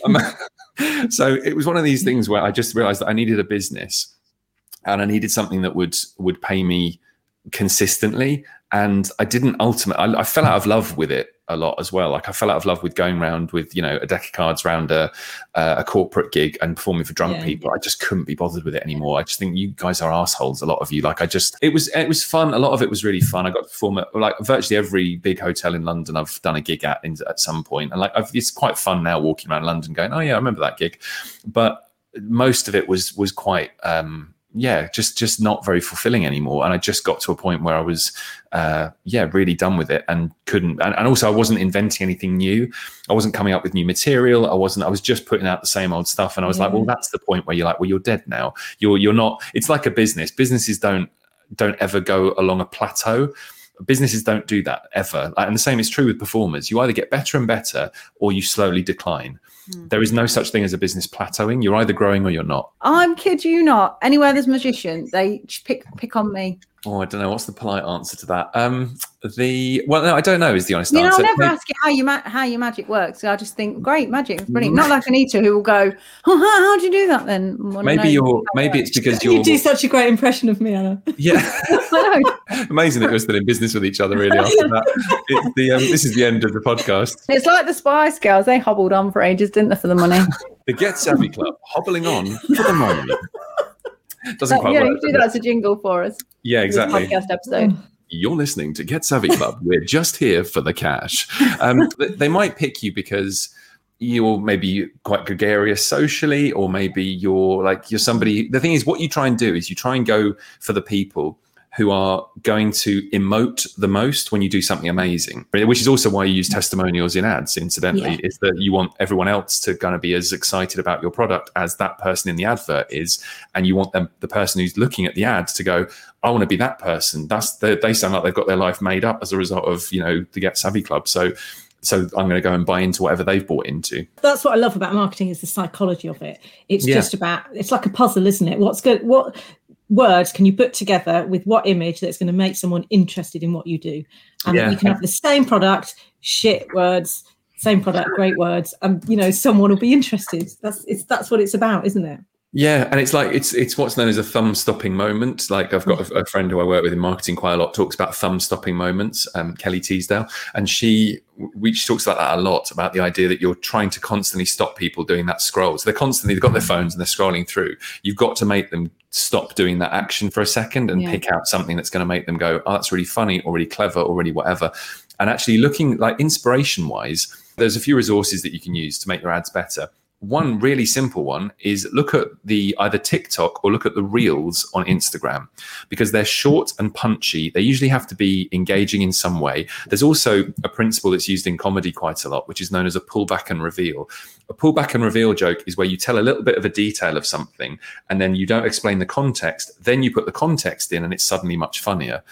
um, so it was one of these things where I just realised that I needed a business, and I needed something that would would pay me consistently. And I didn't ultimately. I, I fell out of love with it a lot as well. Like I fell out of love with going around with you know a deck of cards around a uh, a corporate gig and performing for drunk Yeah. people. I just couldn't be bothered with it anymore. I just think you guys are assholes. A lot of you. Like I just it was it was fun. A lot of it was really fun. I got to perform at like virtually every big hotel in London. I've done a gig at in, at some point, and like I've, it's quite fun now walking around London, going, oh yeah, I remember that gig. But most of it was was quite um yeah just just not very fulfilling anymore. And i just got to a point where i was uh yeah really done with it and couldn't and, and also i wasn't inventing anything new. I wasn't coming up with new material. I wasn't i was just putting out the same old stuff. And i was like well that's the point where you're like well you're dead now. You're you're not it's like a business. Businesses don't don't ever go along a plateau. Businesses don't do that ever. And the same is true with performers. You either get better and better or you slowly decline Hmm. there is no such thing as a business plateauing you're either growing or you're not I'm kid you not. Anywhere there's magician, they pick pick on me. Oh, I don't know. What's the polite answer to that? Um, the well, no, I don't know. Is the honest You know, answer? I'll never Maybe- ask you how you ma- how your magic works. I just think, great magic, brilliant. Not like Anita who will go, oh, <laughs> how, how do you do that then? I wanna know maybe you're. Maybe it's because you're. You do such a great impression of me, Anna. yeah. <laughs> I know. <laughs> Amazing that we're still in business with each other. Really, after that, it's the um, this is the end of the podcast. It's like the Spice Girls. They hobbled on for ages, didn't they, for the money? The Get Savvy Club hobbling on for the money. Doesn't quite yeah, you work. do does that as a jingle for us. Yeah, exactly. Podcast episode. <sighs> You're listening to Get Savvy Club. We're just here for the cash. Um, <laughs> they might pick you because you're maybe quite gregarious socially, or maybe you're like you're somebody. The thing is, what you try and do is you try and go for the people who are going to emote the most when you do something amazing, which is also why you use testimonials in ads. Incidentally, Yeah. is that you want everyone else to kind of be as excited about your product as that person in the advert is, and you want them, the person who's looking at the ad, to go, "I want to be that person." That's the, they sound like they've got their life made up as a result of you know the Get Savvy Club. So. So I'm going to go and buy into whatever they've bought into. That's what I love about marketing is the psychology of it. It's Yeah. just about it's like a puzzle, isn't it? What's good? What words can you put together with what image that's going to make someone interested in what you do? And Yeah. you can have the same product, shit words, same product, great words, and you know someone will be interested. That's it's that's what it's about, isn't it? Yeah, and it's like it's it's what's known as a thumb stopping moment. Like I've got a, a friend who I work with in marketing quite a lot talks about thumb stopping moments. Um, Kelly Teasdale, and she we she talks about that a lot about the idea that you're trying to constantly stop people doing that scroll. So they're constantly they've got their phones and they're scrolling through. You've got to make them stop doing that action for a second and Yeah. pick out something that's going to make them go, oh, that's really funny or really clever or really whatever. And actually looking like inspiration wise, there's a few resources that you can use to make your ads better one really simple one is look at the either TikTok or look at the reels on Instagram because they're short and punchy. They usually have to be engaging in some way. There's also a principle that's used in comedy quite a lot, which is known as a pullback and reveal. A pullback and reveal joke is where you tell a little bit of a detail of something and then you don't explain the context. Then you put the context in and it's suddenly much funnier.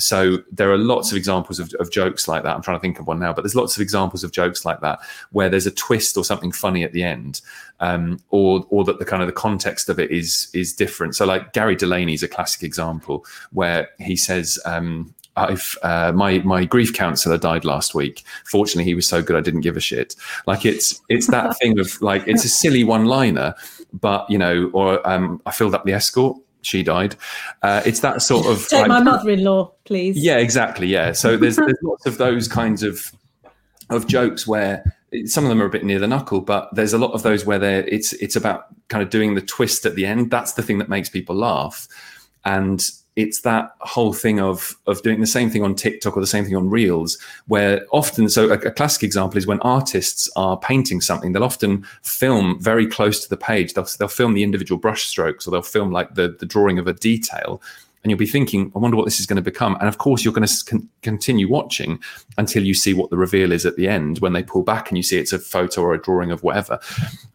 So there are lots of examples of, of jokes like that. I'm trying to think of one now, but there's lots of examples of jokes like that where there's a twist or something funny at the end, um, or or that the kind of the context of it is is different. So like Gary Delaney is a classic example where he says. Um, I've uh, my my grief counselor died last week. Fortunately, he was so good I didn't give a shit. Like it's it's that <laughs> thing of like it's a silly one liner, but you know, or um, I filled up the escort. She died. Uh, it's that sort of Take like- my mother-in-law, please. yeah, exactly. Yeah. So there's there's lots of those kinds of of jokes where some of them are a bit near the knuckle, but there's a lot of those where they're it's it's about kind of doing the twist at the end. That's the thing that makes people laugh, and it's that whole thing of of doing the same thing on TikTok or the same thing on Reels, where often so a, a classic example is when artists are painting something, they'll often film very close to the page. They'll they'll film the individual brush strokes or they'll film like the the drawing of a detail and you'll be thinking, I wonder what this is going to become. And of course, you're going to con- continue watching until you see what the reveal is at the end when they pull back and you see it's a photo or a drawing of whatever.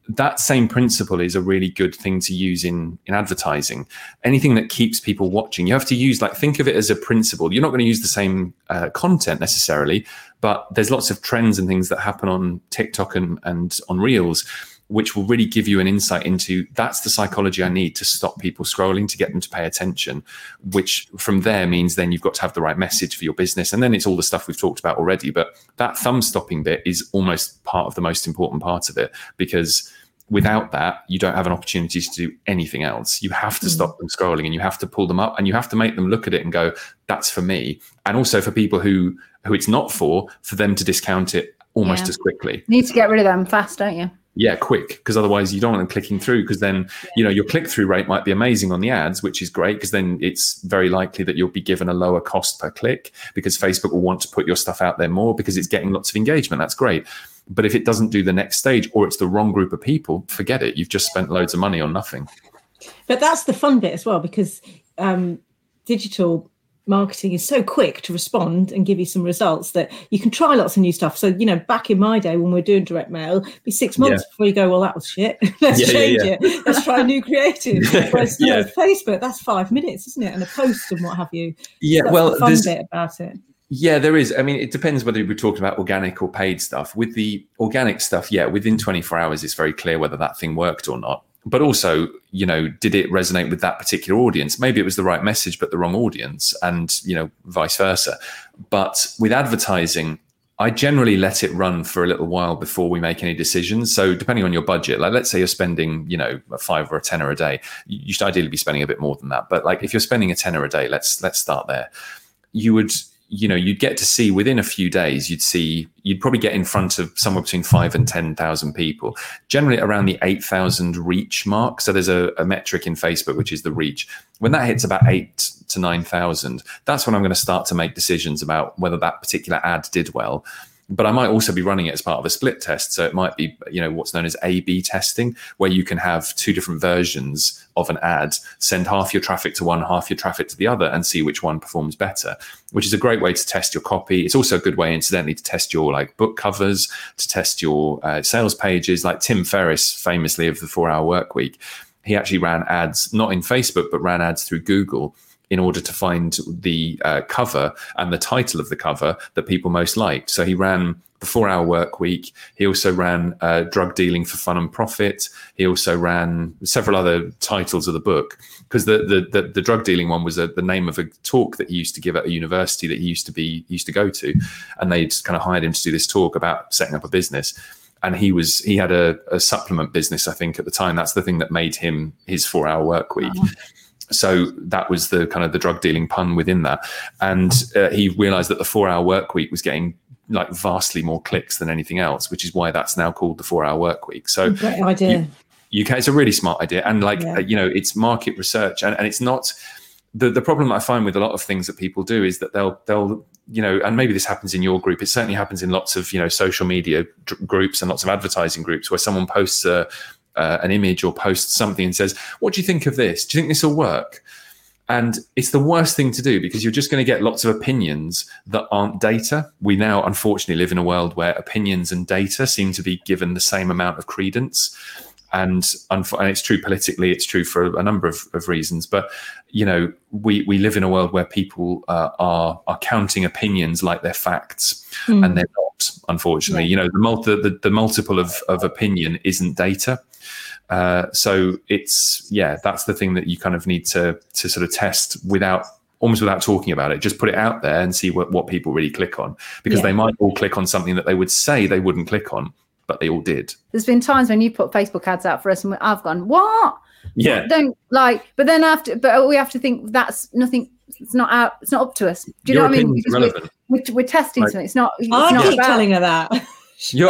That same principle is a really good thing to use in in advertising. Anything that keeps people watching, you have to use like think of it as a principle. You're not going to use the same uh, content necessarily, but there's lots of trends and things that happen on TikTok and and on Reels which will really give you an insight into that's the psychology I need to stop people scrolling to get them to pay attention, which from there means then you've got to have the right message for your business. And then it's all the stuff we've talked about already. But that thumb stopping bit is almost part of the most important part of it because without that, you don't have an opportunity to do anything else. You have to hmm. stop them scrolling and you have to pull them up and you have to make them look at it and go, that's for me. And also for people who who it's not for, for them to discount it almost Yeah. as quickly Need to get rid of them fast, don't you? Yeah quick because otherwise you don't want them clicking through because then you know your click-through rate might be amazing on the ads which is great because then it's very likely that you'll be given a lower cost per click because facebook will want to put your stuff out there more because it's getting lots of engagement that's great. But if it doesn't do the next stage or it's the wrong group of people forget it you've just spent loads of money on nothing. But that's the fun bit as well because um, digital marketing is so quick to respond and give you some results that you can try lots of new stuff. So, you know, back in my day when we are doing direct mail, it'd be six months before you go, well, that was shit. <laughs> Let's Yeah, yeah, change yeah. it. Let's try a new creative. <laughs> Whereas, you know, Yeah. Facebook, that's five minutes, isn't it? And a post and what have you. yeah That's well the fun there's bit about it. Yeah, there is. I mean, it depends whether we're talking about organic or paid stuff. With the organic stuff, yeah, within 24 hours, it's very clear whether that thing worked or not. But also you know did it resonate with that particular audience maybe it was the right message but the wrong audience and you know vice versa but with advertising I generally let it run for a little while before we make any decisions. So depending on your budget, like let's say you're spending, you know, a five or a tenner a day, you should ideally be spending a bit more than that. But like if you're spending a tenner a day, let's let's start there. You would you know you'd get to see within a few days you'd see you'd probably get in front of somewhere between five and ten thousand people. Generally around the 8000 reach mark. So there's a, a, metric in facebook which is the reach. When that hits about eight to 9000 that's when i'm going to start to make decisions about whether that particular ad did well but I might also be running it as part of a split test. So it might be, you know, what's known as A B testing, where you can have two different versions of an ad, send half your traffic to one, half your traffic to the other, and see which one performs better, which is a great way to test your copy. It's also a good way, incidentally, to test your like book covers, to test your uh, sales pages. Like Tim Ferriss, famously of the four hour work week, he actually ran ads, not in Facebook, but ran ads through Google in order to find the uh, cover and the title of the cover that people most liked. So he ran the Four Hour Work Week. He also ran uh, Drug Dealing for Fun and Profit. He also ran several other titles of the book because the, the, the the drug dealing one was a, the name of a talk that he used to give at a university that he used to be used to go to, and they'd kind of hired him to do this talk about setting up a business and he was he had a, a, supplement business i think at the time that's the thing that made him his four hour work week uh-huh so that was the kind of the drug dealing pun within that. And uh, he realized that the four hour work week was getting like vastly more clicks than anything else which is why that's now called the four hour work week. So great idea. you, UK it's a really smart idea. And like yeah. uh, you know it's market research. And, and it's not the, the problem I find with a lot of things that people do is that they'll they'll you know and maybe this happens in your group. It certainly happens in lots of you know social media groups and lots of advertising groups where someone posts a uh, an image or posts something and says, What do you think of this? Do you think this will work? And it's the worst thing to do because you're just going to get lots of opinions that aren't data. We now, unfortunately, live in a world where opinions and data seem to be given the same amount of credence. And, and it's true politically, it's true for a number of, of reasons. But you know, we we live in a world where people uh, are are counting opinions like they're facts, mm. and they're not. Unfortunately, yeah. you know, the, multi, the the multiple of of opinion isn't data. Uh, so it's yeah, that's the thing that you kind of need to to sort of test without almost without talking about it. Just put it out there and see what, what people really click on because yeah. they might all click on something that they would say they wouldn't click on, but they all did. There's been times when you put Facebook ads out for us and I've gone, what? Yeah. Don't like, but then after, but we have to think that's nothing. It's not out. It's not up to us. Do you Your know what I mean? We're, we're, we're, testing like, something. It's not. It's I not keep about, telling her that. <laughs> <laughs> no,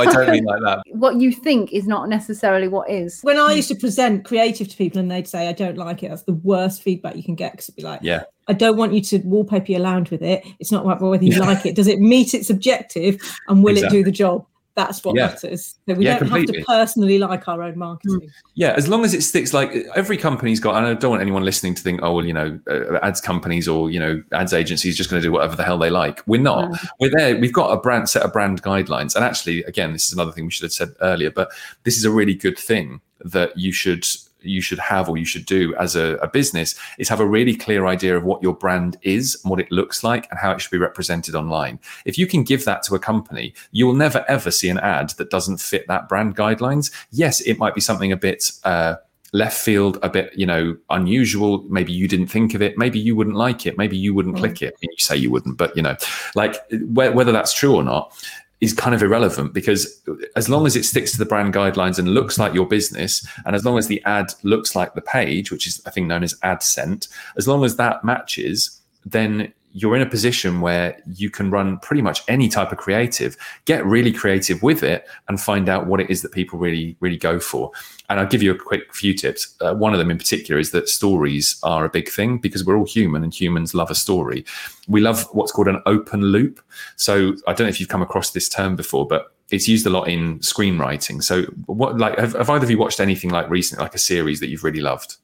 I don't mean like that. What you think is not necessarily what is. When I used to present creative to people and they'd say, I don't like it, that's the worst feedback you can get because it'd be like, yeah. I don't want you to wallpaper your lounge with it. It's not about whether you like it. Does it meet its objective and will exactly. it do the job? That's what yeah. matters. So we yeah, don't completely. have to personally like our own marketing. Mm. Yeah, as long as it sticks. Like every company's got, and I don't want anyone listening to think, oh well, you know, uh, ads companies or you know, ads agencies just going to do whatever the hell they like. We're not. We're there. We've got a brand set of brand guidelines, and actually, again, this is another thing we should have said earlier, but this is a really good thing that you should you should have or you should do as a, a, business is have a really clear idea of what your brand is and what it looks like and how it should be represented online. If you can give that to a company, you will never ever see an ad that doesn't fit that brand guidelines. Yes, it might be something a bit uh, left field, a bit you know unusual. Maybe you didn't think of it. Maybe you wouldn't like it. Maybe you wouldn't mm. click it. You say you wouldn't, but you know, like wh- whether that's true or not is kind of irrelevant because as long as it sticks to the brand guidelines and looks like your business, and as long as the ad looks like the page, which is I think known as ad scent, as long as that matches, then you're in a position where you can run pretty much any type of creative, get really creative with it, and find out what it is that people really, really go for. And I'll give you a quick few tips. Uh, one of them in particular is that stories are a big thing because we're all human and humans love a story. We love what's called an open loop. So I don't know if you've come across this term before, but it's used a lot in screenwriting. So what like have, have either of you watched anything like recently, like a series that you've really loved?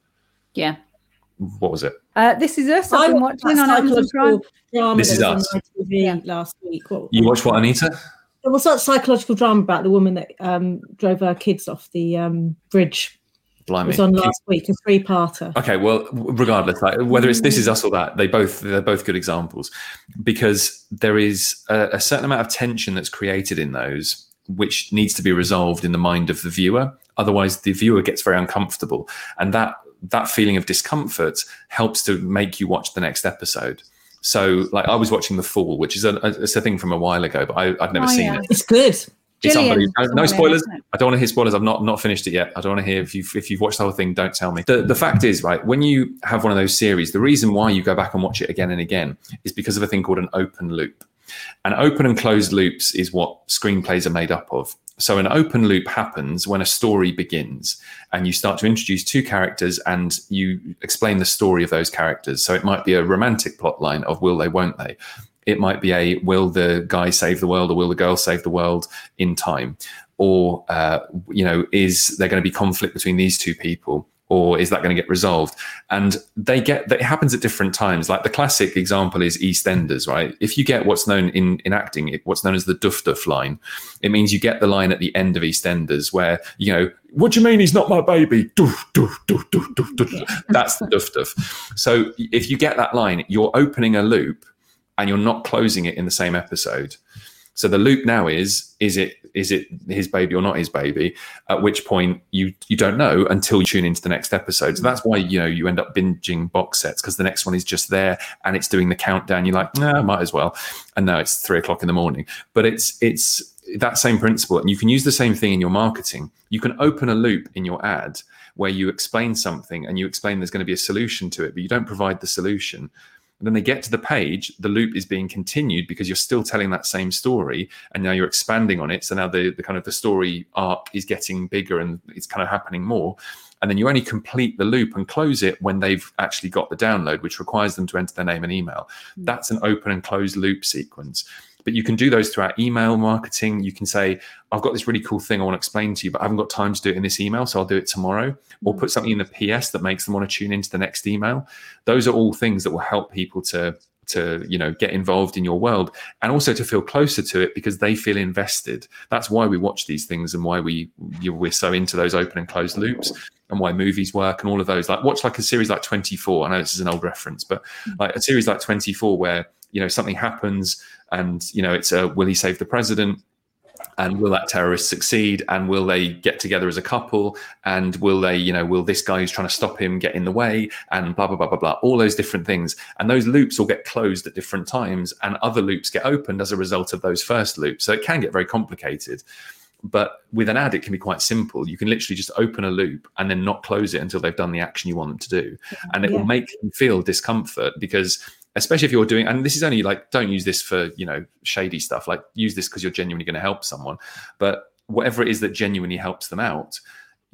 Yeah what was it? Uh, this is us. I've been watching on Amazon Prime. Drama this is us. TV yeah. last week. What, you watched what, Anita? It was that psychological drama about the woman that um, drove her kids off the um, bridge. Blimey. It was on last week, a three-parter. Okay, well, regardless, like, whether it's this is us or that, they both they're both good examples because there is a, a certain amount of tension that's created in those, which needs to be resolved in the mind of the viewer Otherwise, the viewer gets very uncomfortable, and that that feeling of discomfort helps to make you watch the next episode. So, like, I was watching The Fall, which is a, a, it's a thing from a while ago, but I, would never Oh, seen yeah. it. It's good. It's Gillian unbelievable. No, no spoilers. I don't want to hear spoilers. I've not not finished it yet. I don't want to hear if you've if you've watched the whole thing. Don't tell me. The the fact is, right, when you have one of those series, the reason why you go back and watch it again and again is because of a thing called an open loop. And open and closed loops is what screenplays are made up of. So an open loop happens when a story begins and you start to introduce two characters and you explain the story of those characters. So it might be a romantic plot line of will they, won't they? It might be a will the guy save the world or will the girl save the world in time? Or, uh, you know, is there going to be conflict between these two people? Or is that going to get resolved? And they get that it happens at different times. Like the classic example is EastEnders, right? If you get what's known in, in acting, what's known as the duff duff line, it means you get the line at the end of EastEnders where, you know, what do you mean he's not my baby? Doof, doof, doof, doof, doof, doof. <laughs> That's the duff duff. So if you get that line, you're opening a loop and you're not closing it in the same episode. So the loop now is is it is it his baby or not his baby? At which point you you don't know until you tune into the next episode. So that's why you know you end up binging box sets because the next one is just there and it's doing the countdown. You're like, nah, might as well. And now it's three o'clock in the morning. But it's it's that same principle, and you can use the same thing in your marketing. You can open a loop in your ad where you explain something and you explain there's going to be a solution to it, but you don't provide the solution. And then they get to the page, the loop is being continued because you're still telling that same story, and now you're expanding on it. So now the, the kind of the story arc is getting bigger and it's kind of happening more. And then you only complete the loop and close it when they've actually got the download, which requires them to enter their name and email. Hmm. That's an open and closed loop sequence. But you can do those through our email marketing. You can say, I've got this really cool thing I want to explain to you, but I haven't got time to do it in this email, so I'll do it tomorrow. Or mm. put something in the PS that makes them want to tune into the next email. Those are all things that will help people to to you know get involved in your world and also to feel closer to it because they feel invested that's why we watch these things and why we you, we're so into those open and closed loops and why movies work and all of those like watch like a series like 24 i know this is an old reference but mm. like a series like 24 where you know something happens and you know it's a will he save the president? And will that terrorist succeed? And will they get together as a couple? And will they you know will this guy who's trying to stop him get in the way? And blah blah blah blah blah. All those different things. And those loops all get closed at different times and other loops get opened as a result of those first loops. So it can get very complicated. But with an ad it can be quite simple. You can literally just open a loop and then not close it until they've done the action you want them to do. And it Yeah. will make them feel discomfort because especially if you're doing and this is only like don't use this for you know shady stuff like use this because you're genuinely going to help someone but whatever it is that genuinely helps them out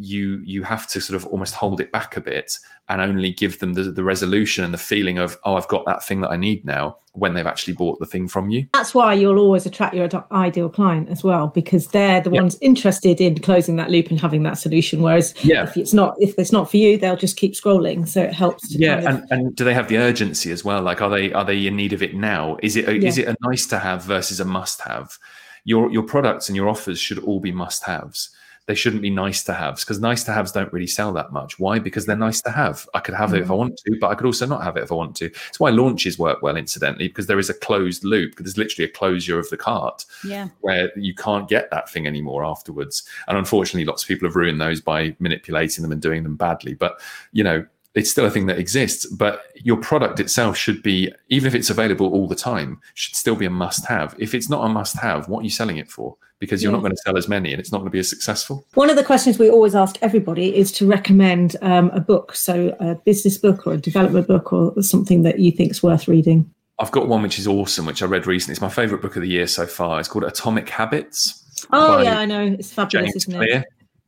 you you have to sort of almost hold it back a bit and only give them the, the resolution and the feeling of oh i've got that thing that i need now when they've actually bought the thing from you That's why you'll always attract your ideal client as well, because they're the Yeah. ones interested in closing that loop and having that solution. Whereas Yeah. if it's not, if it's not for you, they'll just keep scrolling. So it helps. To yeah kind of- and, and do they have the urgency as well like are they are they in need of it now is it a, is it a nice to have versus a must have your your products and your offers should all be must haves they shouldn't be nice to haves because nice to haves don't really sell that much why because they're nice to have i could have it if i mm-hmm. want to but i could also not have it if i want to it's why launches work well incidentally because there is a closed loop there's literally a closure of the cart Yeah. where you can't get that thing anymore afterwards. And unfortunately, lots of people have ruined those by manipulating them and doing them badly. But you know, it's still a thing that exists. But your product itself should be, even if it's available all the time, should still be a must-have. If it's not a must-have, what are you selling it for? Because you're Yeah. not going to sell as many, and it's not going to be as successful. One of the questions we always ask everybody is to recommend um, a book, so a business book or a development book or something that you think is worth reading. I've got one which is awesome, which I read recently. It's my favorite book of the year so far. It's called Atomic Habits. Oh yeah, I know it's fabulous, James isn't it? Clear.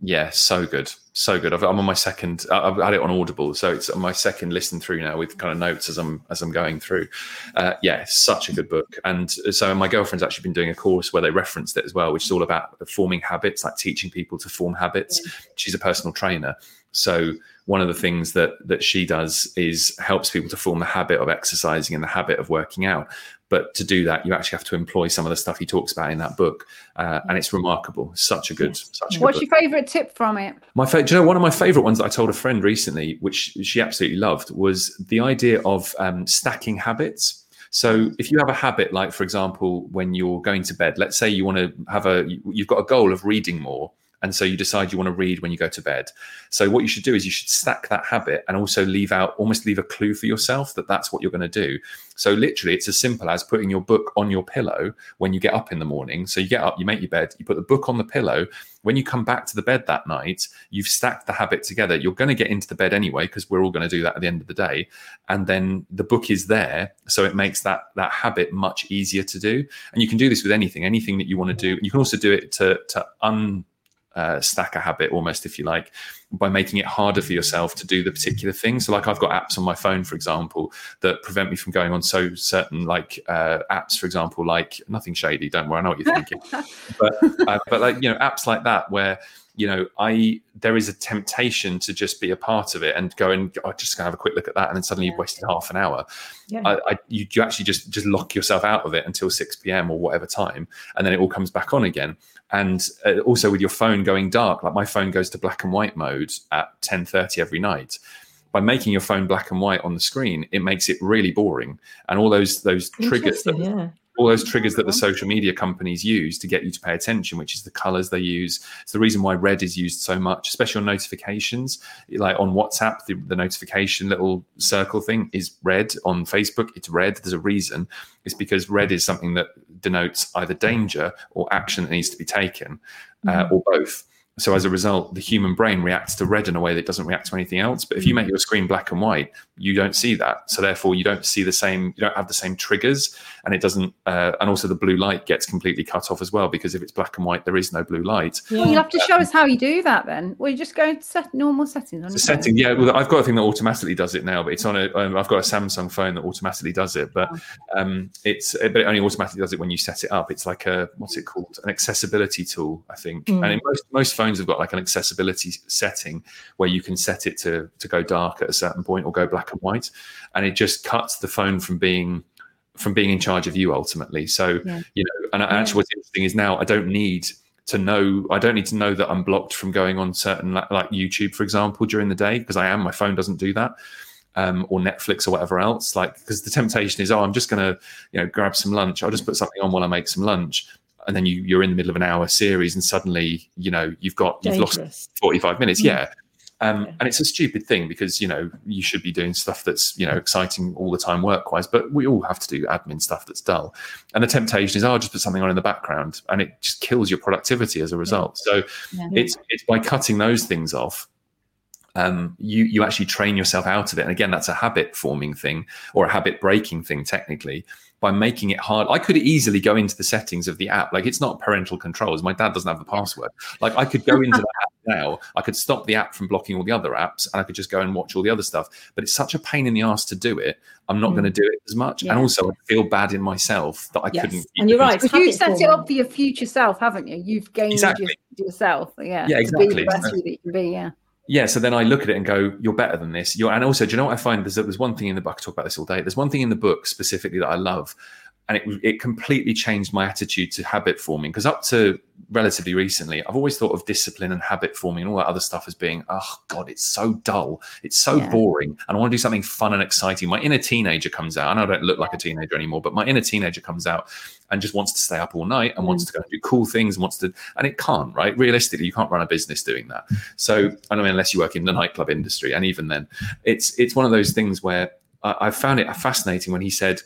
Yeah, so good, so good. I've, I'm on my second. I- I've had it on Audible, so it's on my second listen through now with kind of notes as I'm as I'm going through. Uh, yeah, such a good book. And so my girlfriend's actually been doing a course where they referenced it as well, which is all about forming habits, like teaching people to form habits. She's a personal trainer, so one of the things that that she does is helps people to form the habit of exercising and the habit of working out. But to do that, you actually have to employ some of the stuff he talks about in that book, uh, and it's remarkable. Such a good, such a good What's book. your favourite tip from it? My favorite, you know, one of my favorite ones that I told a friend recently, which she absolutely loved, was the idea of um, stacking habits. So if you have a habit, like for example, when you're going to bed, let's say you want to have a, you've got a goal of reading more, and so you decide you want to read when you go to bed. So what you should do is you should stack that habit and also leave out almost leave a clue for yourself that that's what you're going to do. So literally, it's as simple as putting your book on your pillow when you get up in the morning. So you get up, you make your bed, you put the book on the pillow. When you come back to the bed that night, you've stacked the habit together. You're going to get into the bed anyway because we're all going to do that at the end of the day. And then the book is there, so it makes that that habit much easier to do. And you can do this with anything, anything that you want to do. You can also do it to to un uh, stack a habit almost if you like by making it harder for yourself to do the particular thing. So like i've got apps on my phone for example that prevent me from going on so certain like uh, apps for example like nothing shady don't worry i know what you're thinking. <laughs> But uh, but like you know apps like that where you know i there is a temptation to just be a part of it and go and oh, just gonna have a quick look at that and then suddenly you've wasted half an hour. Yeah. I, I, you, you actually just just lock yourself out of it until 6 p.m or whatever time and then it all comes back on again and uh, also with your phone going dark like my phone goes to black and white mode at 10.30 every night by making your phone black and white on the screen it makes it really boring and all those those triggers that, yeah. All those triggers that the social media companies use to get you to pay attention, which is the colors they use. It's the reason why red is used so much, especially on notifications. Like on WhatsApp, the, the notification little circle thing is red. On Facebook, it's red. There's a reason. It's because red is something that denotes either danger or action that needs to be taken, uh, or both. So as a result, the human brain reacts to red in a way that doesn't react to anything else. But if you make your screen black and white, you don't see that. So therefore, you don't see the same. You don't have the same triggers, and it doesn't. Uh, and also, the blue light gets completely cut off as well because if it's black and white, there is no blue light. Well, you'll have to show us how you do that then. Well, you just go to set normal settings on The your setting, yeah. Well, I've got a thing that automatically does it now, but it's on a. Um, I've got a Samsung phone that automatically does it, but um, it's but it only automatically does it when you set it up. It's like a what's it called? An accessibility tool, I think. And in most most phones have got like an accessibility setting where you can set it to to go dark at a certain point or go black and white, and it just cuts the phone from being from being in charge of you ultimately. So Yeah. you know, and actually, what's interesting is now I don't need to know i don't need to know that i'm blocked from going on certain like, like youtube for example during the day because i am my phone doesn't do that um, or netflix or whatever else. Like because the temptation is oh i'm just gonna you know grab some lunch. I'll just put something on while i make some lunch and then you, you're in the middle of an hour series and suddenly you know you've got you've lost 45 minutes. Yeah. Um, Yeah. and it's a stupid thing because you know you should be doing stuff that's you know exciting all the time work wise but we all have to do admin stuff that's dull. And the temptation is oh, I'll just put something on in the background and it just kills your productivity as a result. So Yeah. it's it's by cutting those things off um, you you actually train yourself out of it. And again that's a habit forming thing or a habit breaking thing technically by making it hard i could easily go into the settings of the app like it's not parental controls my dad doesn't have the password like i could go into the app <laughs> now i could stop the app from blocking all the other apps and i could just go and watch all the other stuff but it's such a pain in the ass to do it i'm not Mm. going to do it as much Yeah. and also i feel bad in myself that i Yes. couldn't And you're right. Because you Habit set it up for your future self, haven't you? You've gained Exactly. your, yourself. Yeah. Yeah, To be exactly. the best you that you can be. Yeah. Yeah so then i look at it and go you're better than this. You're and also do you know what i find? There's, there's one thing in the book i talk about this all day. There's one thing in the book specifically that i love and it, it completely changed my attitude to habit forming because up to relatively recently i've always thought of discipline and habit forming and all that other stuff as being oh god it's so dull. It's so Yeah. boring. And i want to do something fun and exciting. My inner teenager comes out and i don't look like a teenager anymore but my inner teenager comes out and just wants to stay up all night and wants mm. to go and do cool things and wants to and it can't right? Realistically you can't run a business doing that. So i mean unless you work in the nightclub industry and even then it's it's one of those things where i, I found it fascinating when he said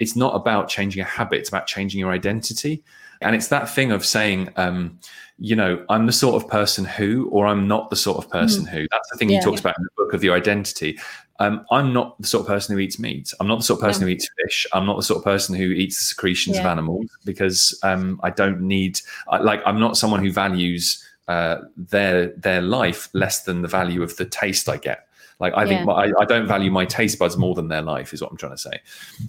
it's not about changing a habit it's about changing your identity. And it's that thing of saying um, you know i'm the sort of person who or i'm not the sort of person who. That's the thing Yeah. he talks about in the book of your identity. Um, i'm not the sort of person who eats meat. I'm not the sort of person who eats fish. I'm not the sort of person who eats the secretions of animals because um, i don't need like i'm not someone who values uh, their their life less than the value of the taste i get. Like i think Yeah. my, I, I don't value my taste buds more than their life is what i'm trying to say.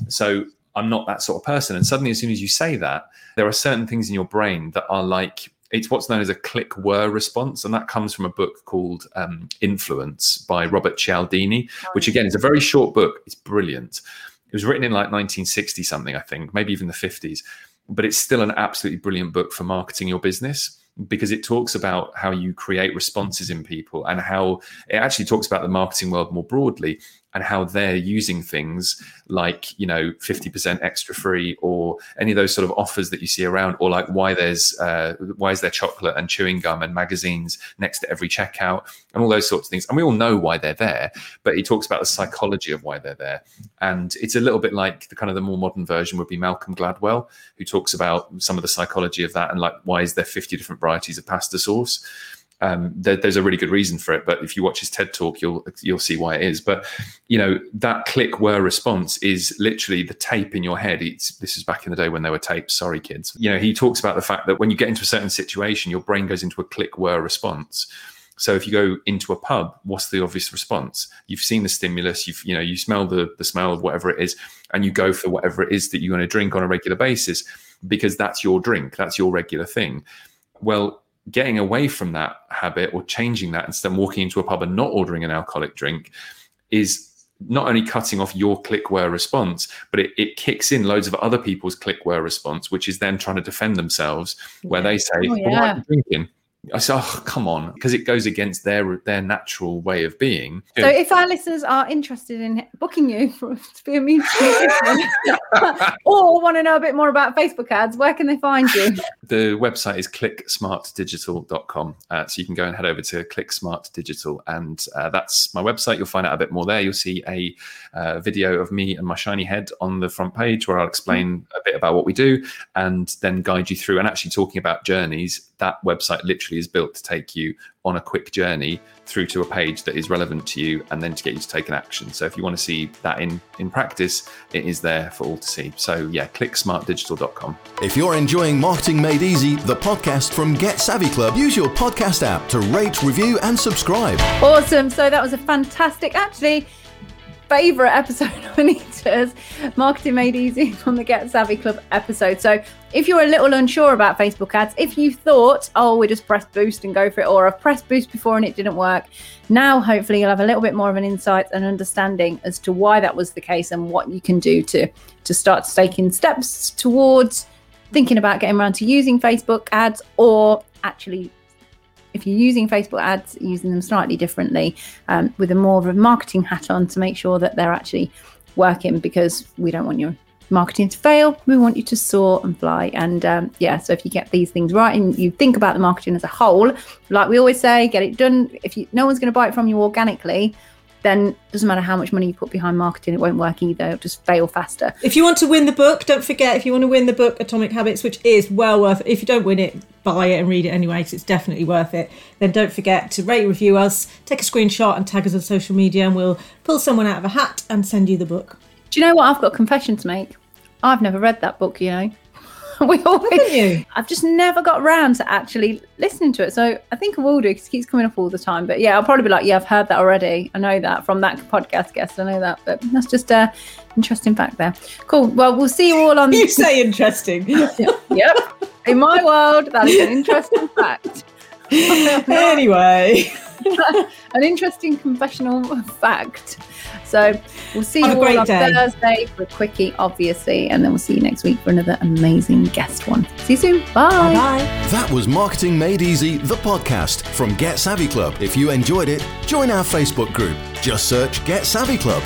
So I'm not that sort of person. And suddenly, as soon as you say that, there are certain things in your brain that are like it's what's known as a click whirr response, and that comes from a book called um, Influence by Robert Cialdini, which again is a very short book. It's brilliant. It was written in like 1960 something, I think, maybe even the 50s, but it's still an absolutely brilliant book for marketing your business because it talks about how you create responses in people and how it actually talks about the marketing world more broadly and how they're using things like you know 50% extra free or any of those sort of offers that you see around or like why there's uh, why is there chocolate and chewing gum and magazines next to every checkout and all those sorts of things. And we all know why they're there but he talks about the psychology of why they're there. And it's a little bit like the kind of the more modern version would be malcolm gladwell who talks about some of the psychology of that and like why is there 50 different varieties of pasta sauce um, there, there's a really good reason for it. But if you watch his TED talk, you'll you'll see why it is. But you know that click whirr response is literally the tape in your head. It's, this is back in the day when there were tapes. Sorry, kids. You know he talks about the fact that when you get into a certain situation, your brain goes into a click whirr response. So if you go into a pub, what's the obvious response? You've seen the stimulus, you've you know you smell the the smell of whatever it is, and you go for whatever it is that you're going to drink on a regular basis because that's your drink, that's your regular thing. Well, getting away from that habit or changing that instead of walking into a pub and not ordering an alcoholic drink is not only cutting off your click-whirr response, but it, it kicks in loads of other people's click-whirr response, which is then trying to defend themselves, where they say, oh, yeah. well, "Why are you drinking?" I said, oh, come on, because it goes against their their natural way of being. So, if our listeners are interested in booking you for, to be a musician <laughs> or want to know a bit more about Facebook ads, where can they find you? The website is clicksmartdigital.com. Uh, so you can go and head over to clicksmartdigital, and uh, that's my website. You'll find out a bit more there. You'll see a uh, video of me and my shiny head on the front page where I'll explain mm. a bit about what we do and then guide you through. And actually, talking about journeys, that website literally is built to take you on a quick journey through to a page that is relevant to you and then to get you to take an action. So if you want to see that in in practice, it is there for all to see. So yeah, click smartdigital.com. If you're enjoying Marketing Made Easy, the podcast from Get Savvy Club, use your podcast app to rate, review and subscribe. Awesome. So that was a fantastic actually favorite episode of Anita's Marketing Made Easy from the Get Savvy Club episode. So, if you're a little unsure about Facebook ads, if you thought, oh, we just press boost and go for it, or I've pressed boost before and it didn't work, now hopefully you'll have a little bit more of an insight and understanding as to why that was the case and what you can do to to start taking steps towards thinking about getting around to using Facebook ads or actually if you're using Facebook ads, using them slightly differently um, with a more of a marketing hat on to make sure that they're actually working because we don't want your marketing to fail. We want you to soar and fly. And um, yeah, so if you get these things right and you think about the marketing as a whole, like we always say, get it done. If you, no one's going to buy it from you organically, then it doesn't matter how much money you put behind marketing, it won't work either. It'll just fail faster. If you want to win the book, don't forget if you want to win the book Atomic Habits, which is well worth it. If you don't win it, buy it and read it anyway, because it's definitely worth it. Then don't forget to rate, review us, take a screenshot and tag us on social media, and we'll pull someone out of a hat and send you the book. Do you know what? I've got a confession to make. I've never read that book, you know. <laughs> we always, you? I've just never got around to actually listening to it. So I think I will do because it keeps coming up all the time. But yeah, I'll probably be like, yeah, I've heard that already. I know that from that podcast guest. I know that. But that's just a interesting fact there. Cool. Well, we'll see you all on. <laughs> you say interesting. <laughs> yep. In my world, that is an interesting fact. anyway, an interesting confessional fact. So we'll see Have you all on day. Thursday for a quickie, obviously, and then we'll see you next week for another amazing guest one. See you soon. Bye. Bye. That was Marketing Made Easy, the podcast from Get Savvy Club. If you enjoyed it, join our Facebook group. Just search Get Savvy Club.